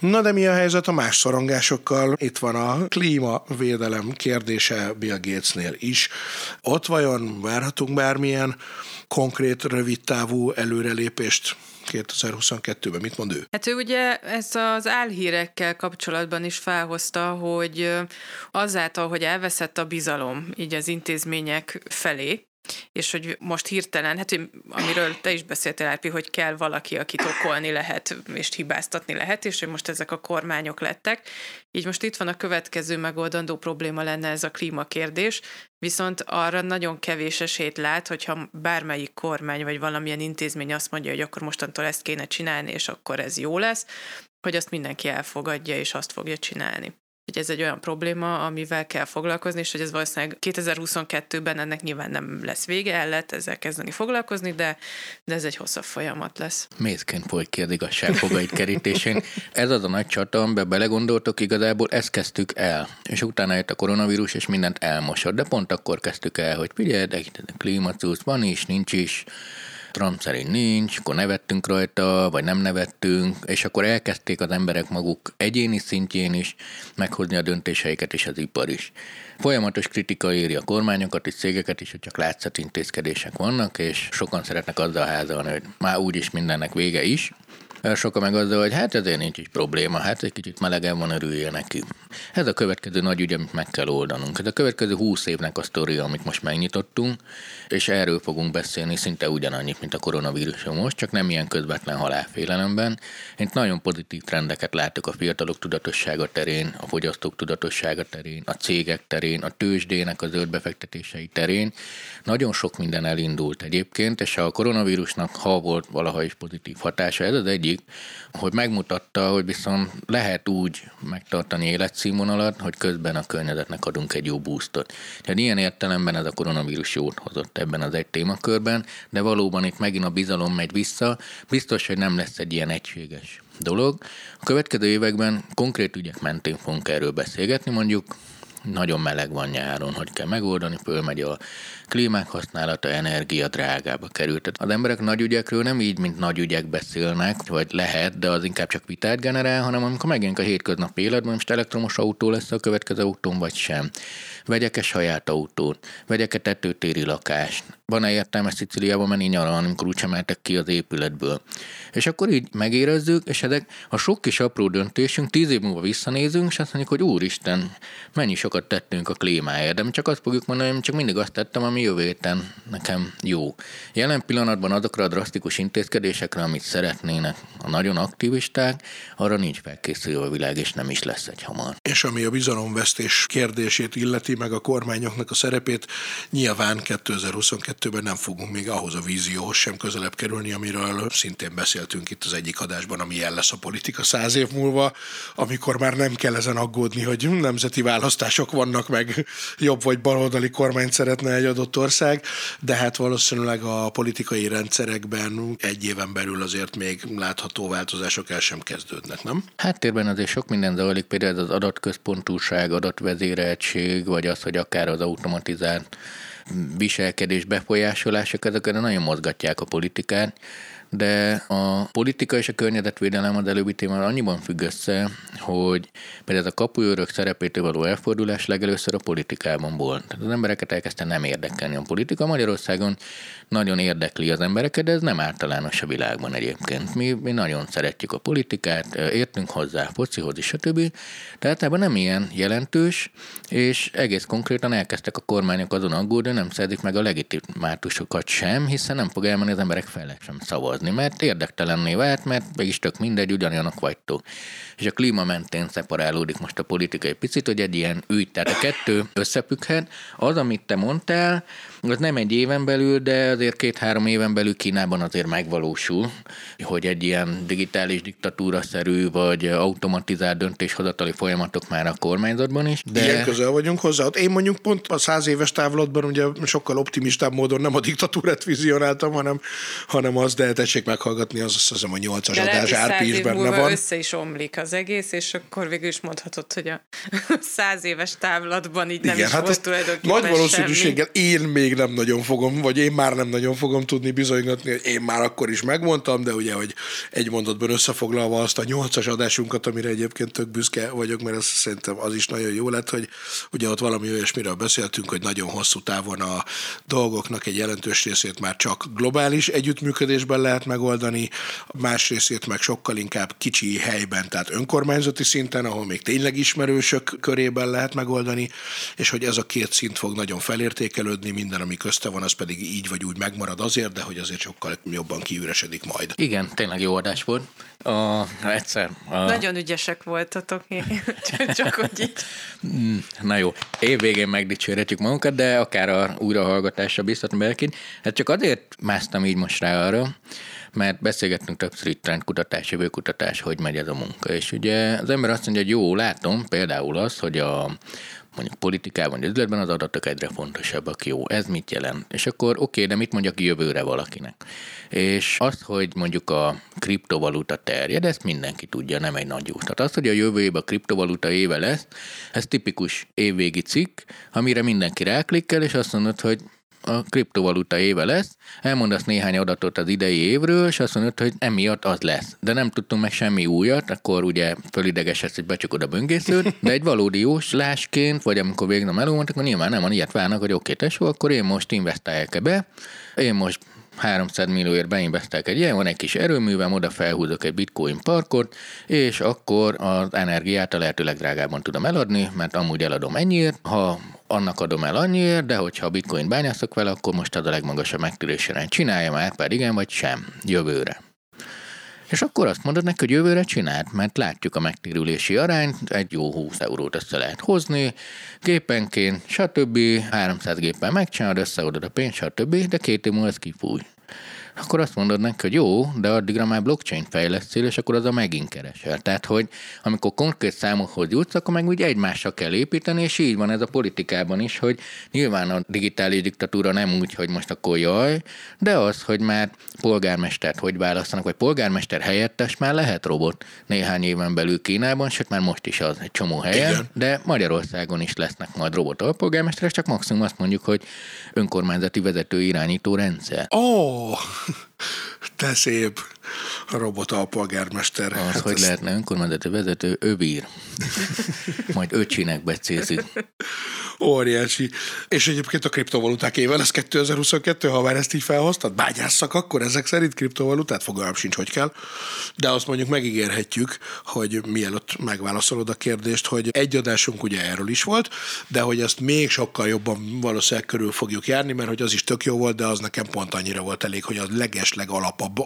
Na de mi a helyzet a más szorongásokkal? Itt van a klímavédelem kérdése Bill Gatesnél is. Ott vajon várhatunk bármilyen konkrét, rövidtávú előrelépést 2022-ben? Mit mond ő? Hát ő ugye ezt az álhírekkel kapcsolatban is felhozta, hogy azáltal, hogy elveszett a bizalom így az intézmények felé, és hogy most hirtelen, hát amiről te is beszéltél, Árpi, hogy kell valaki, akit okolni lehet, és hibáztatni lehet, és hogy most ezek a kormányok lettek. Így most itt van a következő megoldandó probléma lenne ez a klímakérdés, viszont arra nagyon kevés esélyt lát, hogyha bármelyik kormány vagy valamilyen intézmény azt mondja, hogy akkor mostantól ezt kéne csinálni, és akkor ez jó lesz, hogy azt mindenki elfogadja, és azt fogja csinálni. Hogy ez egy olyan probléma, amivel kell foglalkozni, és hogy ez valószínűleg 2022-ben ennek nyilván nem lesz vége, el lehet ezzel kezdeni foglalkozni, de, de ez egy hosszabb folyamat lesz. Mézként folyt ki az igazság kerítésén. Ez az a nagy csata, amiben belegondoltok, igazából ezt kezdtük el. És utána jött a koronavírus, és mindent elmosott. De pont akkor kezdtük el, hogy itt a klímacusz van is, nincs is, Trump szerint nincs, akkor nevettünk rajta, vagy nem nevettünk, és akkor elkezdték az emberek maguk egyéni szintjén is meghozni a döntéseiket, és az ipar is. Folyamatos kritika éri a kormányokat és cégeket is, hogy csak látszat intézkedések vannak, és sokan szeretnek azzal házalni, hogy már úgyis mindennek vége is, Sokan meg azzal, hogy hát ezért nincs is probléma, hát egy kicsit melegen van, örülje neki. Ez a következő nagy ügy, amit meg kell oldanunk. Ez a következő húsz évnek a sztoria, amit most megnyitottunk, és erről fogunk beszélni szinte ugyanannyit, mint a koronavíruson most, csak nem ilyen közvetlen halálfélelemben. Én nagyon pozitív trendeket látok a fiatalok tudatossága terén, a fogyasztók tudatossága terén, a cégek terén, a tőzsdének a zöld befektetései terén. Nagyon sok minden elindult egyébként, és a koronavírusnak, ha volt valaha is pozitív hatása, ez az egyik egyik, hogy megmutatta, hogy viszont lehet úgy megtartani életszínvonalat, hogy közben a környezetnek adunk egy jó boostot. Tehát ilyen értelemben ez a koronavírus jót hozott ebben az egy témakörben, de valóban itt megint a bizalom megy vissza, biztos, hogy nem lesz egy ilyen egységes dolog. A következő években konkrét ügyek mentén fogunk erről beszélgetni, mondjuk nagyon meleg van nyáron, hogy kell megoldani, fölmegy a klímák használata, energia drágába került. Tehát az emberek nagy ügyekről nem így, mint nagy ügyek beszélnek, vagy lehet, de az inkább csak vitát generál, hanem amikor megjelenik a hétköznapi életben, most elektromos autó lesz a következő autón, vagy sem. Vegyek-e saját autót? Vegyek-e tetőtéri lakást? Van-e értelme Sziciliában menni nyaralni, amikor úgy sem ki az épületből? És akkor így megérezzük, és ezek a sok kis apró döntésünk, tíz év múlva visszanézünk, és azt mondjuk, hogy úristen, mennyi sokat tettünk a klímáért. De mi csak azt fogjuk mondani, hogy csak mindig azt tettem, ami jövő héten nekem jó. Jelen pillanatban azokra a drasztikus intézkedésekre, amit szeretnének a nagyon aktivisták, arra nincs felkészülve a világ, és nem is lesz egy hamar. És ami a bizalomvesztés kérdését illeti, meg a kormányoknak a szerepét, nyilván 2022-ben nem fogunk még ahhoz a vízióhoz sem közelebb kerülni, amiről szintén beszéltünk itt az egyik adásban, ami jel lesz a politika száz év múlva, amikor már nem kell ezen aggódni, hogy nemzeti választások vannak, meg jobb vagy baloldali kormányt szeretne egy adott ország, de hát valószínűleg a politikai rendszerekben egy éven belül azért még látható változások el sem kezdődnek, nem? Háttérben azért sok minden zajlik, például az adatközpontúság, adatvezéreltség, vagy az, hogy akár az automatizált viselkedés befolyásolások, ezek nagyon mozgatják a politikát de a politika és a környezetvédelem az előbbi témával annyiban függ össze, hogy például ez a kapuőrök szerepétől való elfordulás legelőször a politikában volt. Tehát az embereket elkezdte nem érdekelni a politika. Magyarországon nagyon érdekli az embereket, de ez nem általános a világban egyébként. Mi, mi nagyon szeretjük a politikát, értünk hozzá, focihoz is, stb. De általában nem ilyen jelentős, és egész konkrétan elkezdtek a kormányok azon aggódni, nem szerzik meg a legitimátusokat sem, hiszen nem fog elmenni az emberek fele sem szavazni, mert érdektelenné vált, mert mégis tök mindegy, ugyanolyanok vagytok. És a klíma mentén szeparálódik most a politika egy picit, hogy egy ilyen ügy, tehát a kettő összefügghet. Az, amit te mondtál, az nem egy éven belül, de azért két-három éven belül Kínában azért megvalósul, hogy egy ilyen digitális diktatúra-szerű vagy automatizált döntéshozatali folyamatok már a kormányzatban is. De... Ilyen közel vagyunk hozzá. Én mondjuk pont a száz éves távlatban ugye sokkal optimistább módon nem a diktatúrát vizionáltam, hanem, hanem az, de tessék meghallgatni, az azt hiszem a nyolcas adás árpi is benne van. össze is omlik az egész, és akkor végül is mondhatod, hogy a száz éves távlatban így nem Igen, is hát volt tulajdonképpen Nagy valószínűséggel semmi. én még nem nagyon fogom, vagy én már nem nagyon fogom tudni bizonygatni, hogy én már akkor is megmondtam, de ugye, hogy egy mondatban összefoglalva azt a nyolcas adásunkat, amire egyébként tök büszke vagyok, mert azt szerintem az is nagyon jó lett, hogy ugye ott valami olyasmiről beszéltünk, hogy nagyon hosszú távon a dolgoknak egy jelentős részét már csak globális együttműködésben lehet megoldani, más részét meg sokkal inkább kicsi helyben, tehát önkormányzati szinten, ahol még tényleg ismerősök körében lehet megoldani, és hogy ez a két szint fog nagyon felértékelődni, minden, ami közte van, az pedig így vagy úgy megmarad azért, de hogy azért sokkal jobban kiüresedik majd. Igen, tényleg jó adás volt. A, egyszer. A... Nagyon ügyesek voltatok, csak hogy így. Mm, na jó, év végén megdicsérhetjük magunkat, de akár a újrahallgatásra biztatni belkint. Hát csak azért másztam így most rá arra, mert beszélgettünk többször itt trendkutatás, jövőkutatás, hogy megy ez a munka. És ugye az ember azt mondja, hogy jó, látom például azt, hogy a mondjuk politikában, üzletben az adatok egyre fontosabbak, jó, ez mit jelent? És akkor oké, de mit mondjak jövőre valakinek? És azt, hogy mondjuk a kriptovaluta terjed, ezt mindenki tudja, nem egy nagy út. Tehát az, hogy a jövő évben a kriptovaluta éve lesz, ez tipikus évvégi cikk, amire mindenki ráklikkel, és azt mondod, hogy a kriptovaluta éve lesz, elmondasz néhány adatot az idei évről, és azt mondod, hogy emiatt az lesz. De nem tudtunk meg semmi újat, akkor ugye fölidegesedsz, hogy becsukod a böngészőt, de egy valódi jóslásként, vagy amikor a melómot, akkor nyilván nem van ilyet várnak, hogy oké, tesó, akkor én most investáljak be, én most 300 millióért beinvestálok egy ilyen, van egy kis erőművem, oda felhúzok egy bitcoin parkot, és akkor az energiát a lehető legdrágábban tudom eladni, mert amúgy eladom ennyiért, ha annak adom el annyiért, de hogyha a bitcoin bányászok vele, akkor most az a legmagasabb megtérési rend. Csinálja már, pedig igen vagy sem, jövőre. És akkor azt mondod neki, hogy jövőre csináld, mert látjuk a megtérülési arányt, egy jó 20 eurót össze lehet hozni, gépenként, stb. 300 géppel megcsinálod, összeadod a pénzt, stb. De két év múlva ez kifúj akkor azt mondod neki, hogy jó, de addigra már blockchain fejlesztél, és akkor az a megint keresel. Tehát, hogy amikor konkrét számokhoz jutsz, akkor meg úgy egymással kell építeni, és így van ez a politikában is, hogy nyilván a digitális diktatúra nem úgy, hogy most akkor jaj, de az, hogy már polgármestert hogy választanak, vagy polgármester helyettes már lehet robot néhány éven belül Kínában, sőt már most is az egy csomó helyen, Igen. de Magyarországon is lesznek majd robot alpolgármesterek, csak maximum azt mondjuk, hogy önkormányzati vezető irányító rendszer. Oh, te szép robot alpolgármester. Az, hát hogy ezt... lehetne önkormányzati vezető, ő bír. Majd öcsinek becézik. Óriási. És egyébként a kriptovaluták éve lesz 2022, ha már ezt így felhoztad, bányásszak akkor ezek szerint kriptovalutát, fogalmam sincs, hogy kell. De azt mondjuk megígérhetjük, hogy mielőtt megválaszolod a kérdést, hogy egy adásunk ugye erről is volt, de hogy ezt még sokkal jobban valószínűleg körül fogjuk járni, mert hogy az is tök jó volt, de az nekem pont annyira volt elég, hogy a legesleg alapabb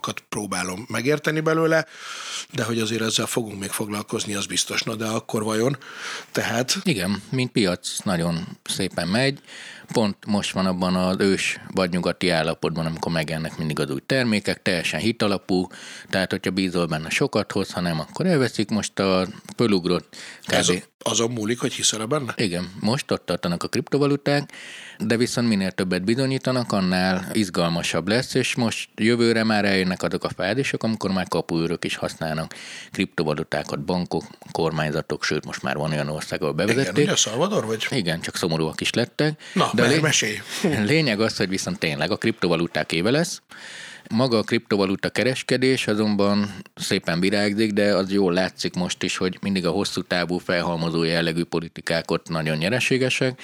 alapfogalmakat próbálom megérteni belőle, de hogy azért ezzel fogunk még foglalkozni, az biztos. Na de akkor vajon? Tehát... Igen, mint piac piac nagyon szépen megy. Pont most van abban az ős vagy nyugati állapotban, amikor megjelennek mindig az új termékek, teljesen hitalapú, tehát hogyha bízol benne sokat hoz, ha nem, akkor elveszik. Most a fölugrott kb. Ez azon múlik, hogy hiszel benne? Igen, most ott tartanak a kriptovaluták, de viszont minél többet bizonyítanak, annál izgalmasabb lesz, és most jövőre már eljönnek azok a fázisok, amikor már kapuőrök is használnak kriptovalutákat, bankok, kormányzatok, sőt most már van olyan ország, ahol bevezették. Igen, ugye Salvador vagy? Igen, csak szomorúak is lettek. Na, de lény- mesélj. lényeg az, hogy viszont tényleg a kriptovaluták éve lesz, maga a kriptovaluta kereskedés azonban szépen virágzik, de az jól látszik most is, hogy mindig a hosszú távú felhalmozó jellegű politikák ott nagyon nyereségesek,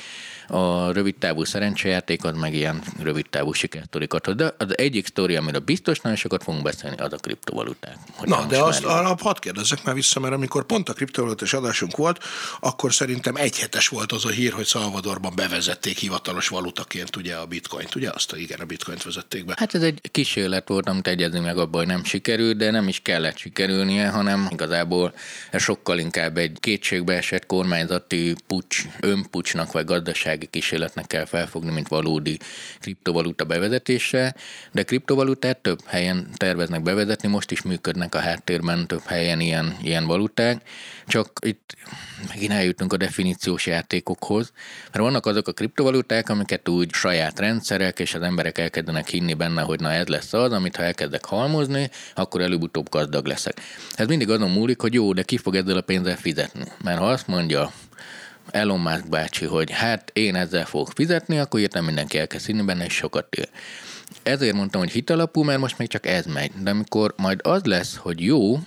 a rövid távú szerencsejáték az meg ilyen rövid távú sikersztorikat. De az egyik sztori, amiről biztos nagyon sokat fogunk beszélni, az a kriptovaluták. Na, de azt alap, hadd kérdezzek már vissza, mert amikor pont a kriptovalutás adásunk volt, akkor szerintem egyhetes volt az a hír, hogy Salvadorban bevezették hivatalos valutaként ugye a bitcoint, ugye azt a igen, a bitcoint vezették be. Hát ez egy kísérlet volt, amit egyezni meg abban, hogy nem sikerült, de nem is kellett sikerülnie, hanem igazából ez sokkal inkább egy kétségbeesett kormányzati pucs, önpucsnak vagy gazdaság gazdasági kísérletnek kell felfogni, mint valódi kriptovaluta bevezetése, de kriptovalutát több helyen terveznek bevezetni, most is működnek a háttérben több helyen ilyen, ilyen valuták, csak itt megint eljutunk a definíciós játékokhoz, mert vannak azok a kriptovaluták, amiket úgy saját rendszerek, és az emberek elkezdenek hinni benne, hogy na ez lesz az, amit ha elkezdek halmozni, akkor előbb-utóbb gazdag leszek. Ez mindig azon múlik, hogy jó, de ki fog ezzel a pénzzel fizetni. Mert ha azt mondja Elon Musk bácsi, hogy hát én ezzel fogok fizetni, akkor írtam mindenki elkezd hinni benne, és sokat ér. Ezért mondtam, hogy hitalapú, mert most még csak ez megy. De amikor majd az lesz, hogy jó,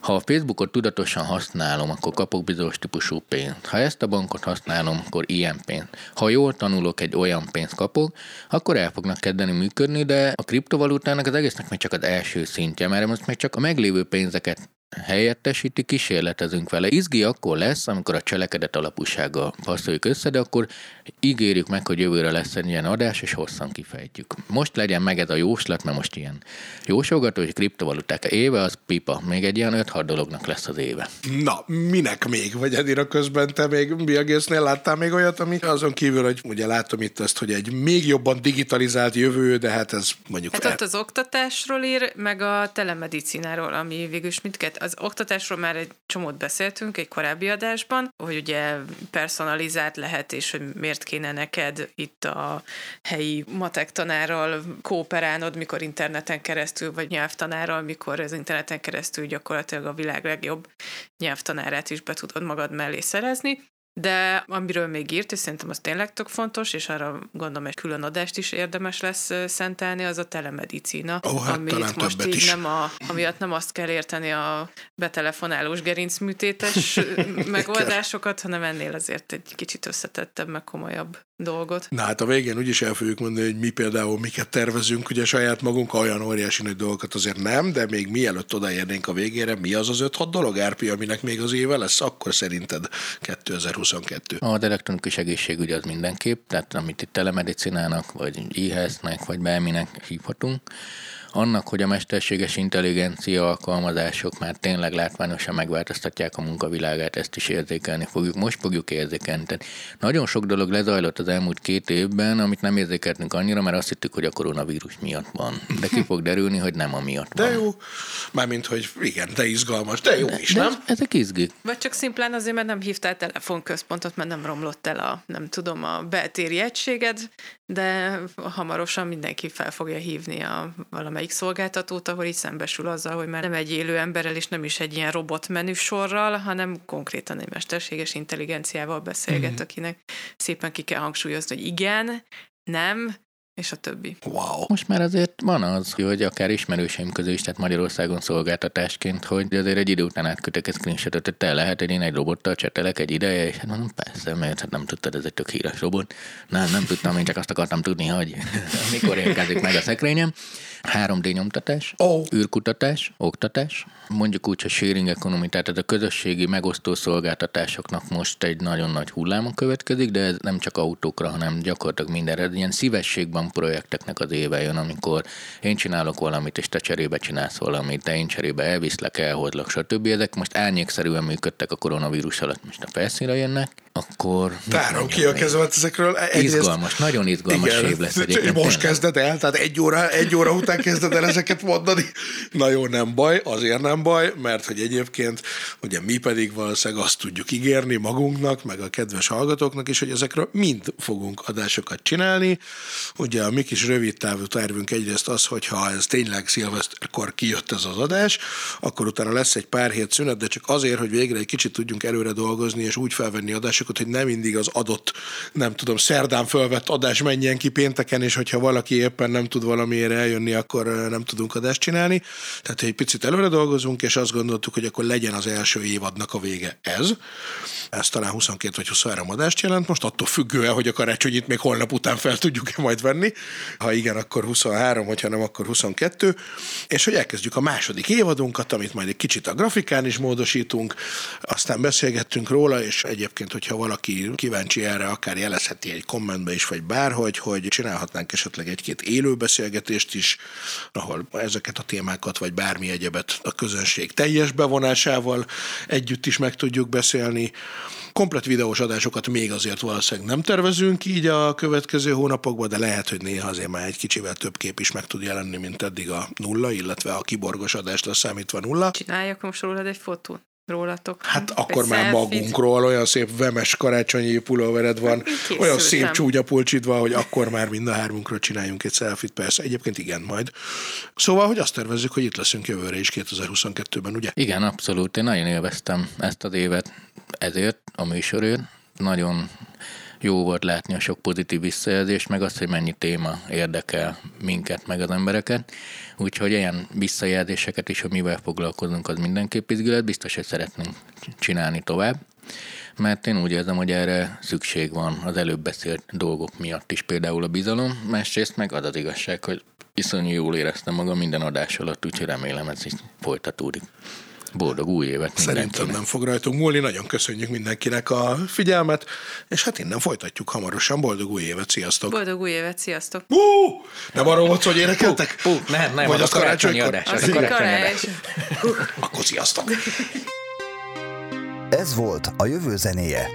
ha a Facebookot tudatosan használom, akkor kapok bizonyos típusú pénzt. Ha ezt a bankot használom, akkor ilyen pénzt. Ha jól tanulok, egy olyan pénzt kapok, akkor el fognak kezdeni működni, de a kriptovalutának az egésznek még csak az első szintje, mert most még csak a meglévő pénzeket helyettesíti, kísérletezünk vele. Izgi akkor lesz, amikor a cselekedet alapúsága passzoljuk össze, de akkor ígérjük meg, hogy jövőre lesz egy ilyen adás, és hosszan kifejtjük. Most legyen meg ez a jóslat, mert most ilyen jósolgató, hogy kriptovaluták éve, az pipa. Még egy ilyen 5-6 dolognak lesz az éve. Na, minek még? Vagy Edira közben te még Biagésznél láttál még olyat, ami azon kívül, hogy ugye látom itt azt, hogy egy még jobban digitalizált jövő, de hát ez mondjuk... Hát ott az oktatásról ír, meg a telemedicináról, ami végülis mindket az oktatásról már egy csomót beszéltünk egy korábbi adásban, hogy ugye personalizált lehet, és hogy miért kéne neked itt a helyi matek tanárral kooperálnod, mikor interneten keresztül, vagy nyelvtanárral, mikor az interneten keresztül gyakorlatilag a világ legjobb nyelvtanárát is be tudod magad mellé szerezni. De amiről még írt, és szerintem az tényleg tök fontos, és arra gondolom egy külön adást is érdemes lesz szentelni, az a telemedicína, Ó, hát amit most így is. nem a, amiatt nem azt kell érteni a betelefonálós gerincműtétes megoldásokat, hanem ennél azért egy kicsit összetettebb, meg komolyabb dolgot. Na hát a végén úgyis el fogjuk mondani, hogy mi például miket tervezünk, ugye saját magunk olyan óriási nagy dolgokat azért nem, de még mielőtt odaérnénk a végére, mi az az 5-6 dolog, Árpi, aminek még az éve lesz, akkor szerinted 2022? Az elektronikus egészségügy az mindenképp, tehát amit itt telemedicinának, vagy e vagy bárminek hívhatunk, annak, hogy a mesterséges intelligencia alkalmazások már tényleg látványosan megváltoztatják a munkavilágát, ezt is érzékelni fogjuk. Most fogjuk érzékelni. Tehát nagyon sok dolog lezajlott az elmúlt két évben, amit nem érzékeltünk annyira, mert azt hittük, hogy a koronavírus miatt van. De ki fog derülni, hogy nem amiatt De van. jó, mármint, hogy igen, de izgalmas, de jó is, De nem? ezek izgik. Vagy csak szimplán azért, mert nem hívtál telefonközpontot, mert nem romlott el a, nem tudom, a beltéri egységed, de hamarosan mindenki fel fogja hívni a valamelyik szolgáltatót, ahol így szembesül azzal, hogy már nem egy élő emberrel, és nem is egy ilyen robot menüsorral, hanem konkrétan egy mesterséges intelligenciával beszélget, mm. akinek szépen ki kell hangsúlyozni, hogy igen, nem, és a többi. Wow. Most már azért van az, hogy akár ismerőseim közül is, tehát Magyarországon szolgáltatásként, hogy azért egy idő után átkötek egy screenshotot, hogy te lehet, hogy én egy robottal csetelek egy ideje, és hát mondom, persze, mert hát nem tudtad, ez egy tök híres robot. Nem, nem tudtam, én csak azt akartam tudni, hogy mikor érkezik meg a szekrényem. 3D nyomtatás, Ó. űrkutatás, oktatás, mondjuk úgy, hogy sharing economy, tehát ez a közösségi megosztó szolgáltatásoknak most egy nagyon nagy hulláma következik, de ez nem csak autókra, hanem gyakorlatilag mindenre. Ez ilyen szívességben projekteknek az éve jön, amikor én csinálok valamit, és te cserébe csinálsz valamit, de én cserébe elviszlek, elhozlak, stb. Ezek most árnyékszerűen működtek a koronavírus alatt, most a felszínre jönnek, akkor... Tárom ki a kezemet ezekről. Egyrészt- Izgalmas, nagyon izgalmas Igen, év lesz egyébként. Most kezded el, tehát egy óra, egy óra után kezded el ezeket mondani. Na jó, nem baj, azért nem baj, mert hogy egyébként ugye mi pedig valószínűleg azt tudjuk ígérni magunknak, meg a kedves hallgatóknak is, hogy ezekről mind fogunk adásokat csinálni. Ugye a mi kis rövid távú tervünk egyrészt az, hogy ha ez tényleg szilveszterkor kijött ez az adás, akkor utána lesz egy pár hét szünet, de csak azért, hogy végre egy kicsit tudjunk előre dolgozni, és úgy felvenni adásokat, hogy nem mindig az adott, nem tudom, szerdán fölvett adás menjen ki pénteken, és hogyha valaki éppen nem tud valamiért eljönni, akkor nem tudunk adást csinálni. Tehát egy picit előre dolgozunk, és azt gondoltuk, hogy akkor legyen az első évadnak a vége ez. Ez talán 22 vagy 23 adást jelent, most attól függően, hogy a karácsonyit még holnap után fel tudjuk-e majd venni. Ha igen, akkor 23, hogyha nem, akkor 22. És hogy elkezdjük a második évadunkat, amit majd egy kicsit a grafikán is módosítunk, aztán beszélgettünk róla, és egyébként, hogyha valaki kíváncsi erre, akár jelezheti egy kommentbe is, vagy bárhogy, hogy csinálhatnánk esetleg egy-két élő beszélgetést is, ahol ezeket a témákat, vagy bármi egyebet a közönség teljes bevonásával együtt is meg tudjuk beszélni. Komplet videós adásokat még azért valószínűleg nem tervezünk így a következő hónapokban, de lehet, hogy néha azért már egy kicsivel több kép is meg tud jelenni, mint eddig a nulla, illetve a kiborgos adást számítva nulla. Csináljak most rólad egy fotót rólatok. Hát akkor már selfie-t. magunkról olyan szép vemes karácsonyi pulóvered van, Készültem. olyan szép csúnyapulcsid van, hogy akkor már mind a hármunkról csináljunk egy selfit, persze. Egyébként igen, majd. Szóval, hogy azt tervezzük, hogy itt leszünk jövőre is 2022-ben, ugye? Igen, abszolút. Én nagyon élveztem ezt az évet ezért, a műsorért. Nagyon jó volt látni a sok pozitív visszajelzést, meg azt, hogy mennyi téma érdekel minket, meg az embereket. Úgyhogy ilyen visszajelzéseket is, hogy mivel foglalkozunk, az mindenképp izgület. Biztos, hogy szeretnénk csinálni tovább. Mert én úgy érzem, hogy erre szükség van az előbb beszélt dolgok miatt is, például a bizalom, másrészt meg az az igazság, hogy iszonyú jól éreztem magam minden adás alatt, úgyhogy remélem ez így folytatódik. Boldog új évet Szerintem mindenkinek! nem fog rajtunk múlni. Nagyon köszönjük mindenkinek a figyelmet, és hát innen folytatjuk hamarosan. Boldog új évet, sziasztok! Boldog új évet, sziasztok! Hú! Nem arról volt, hogy énekeltek? Pú, pú, nem, nem, Vagy az a a karácsonyi karácsonykor? adás, az Az a karácsonyi. Akkor sziasztok! Ez volt a jövő zenéje.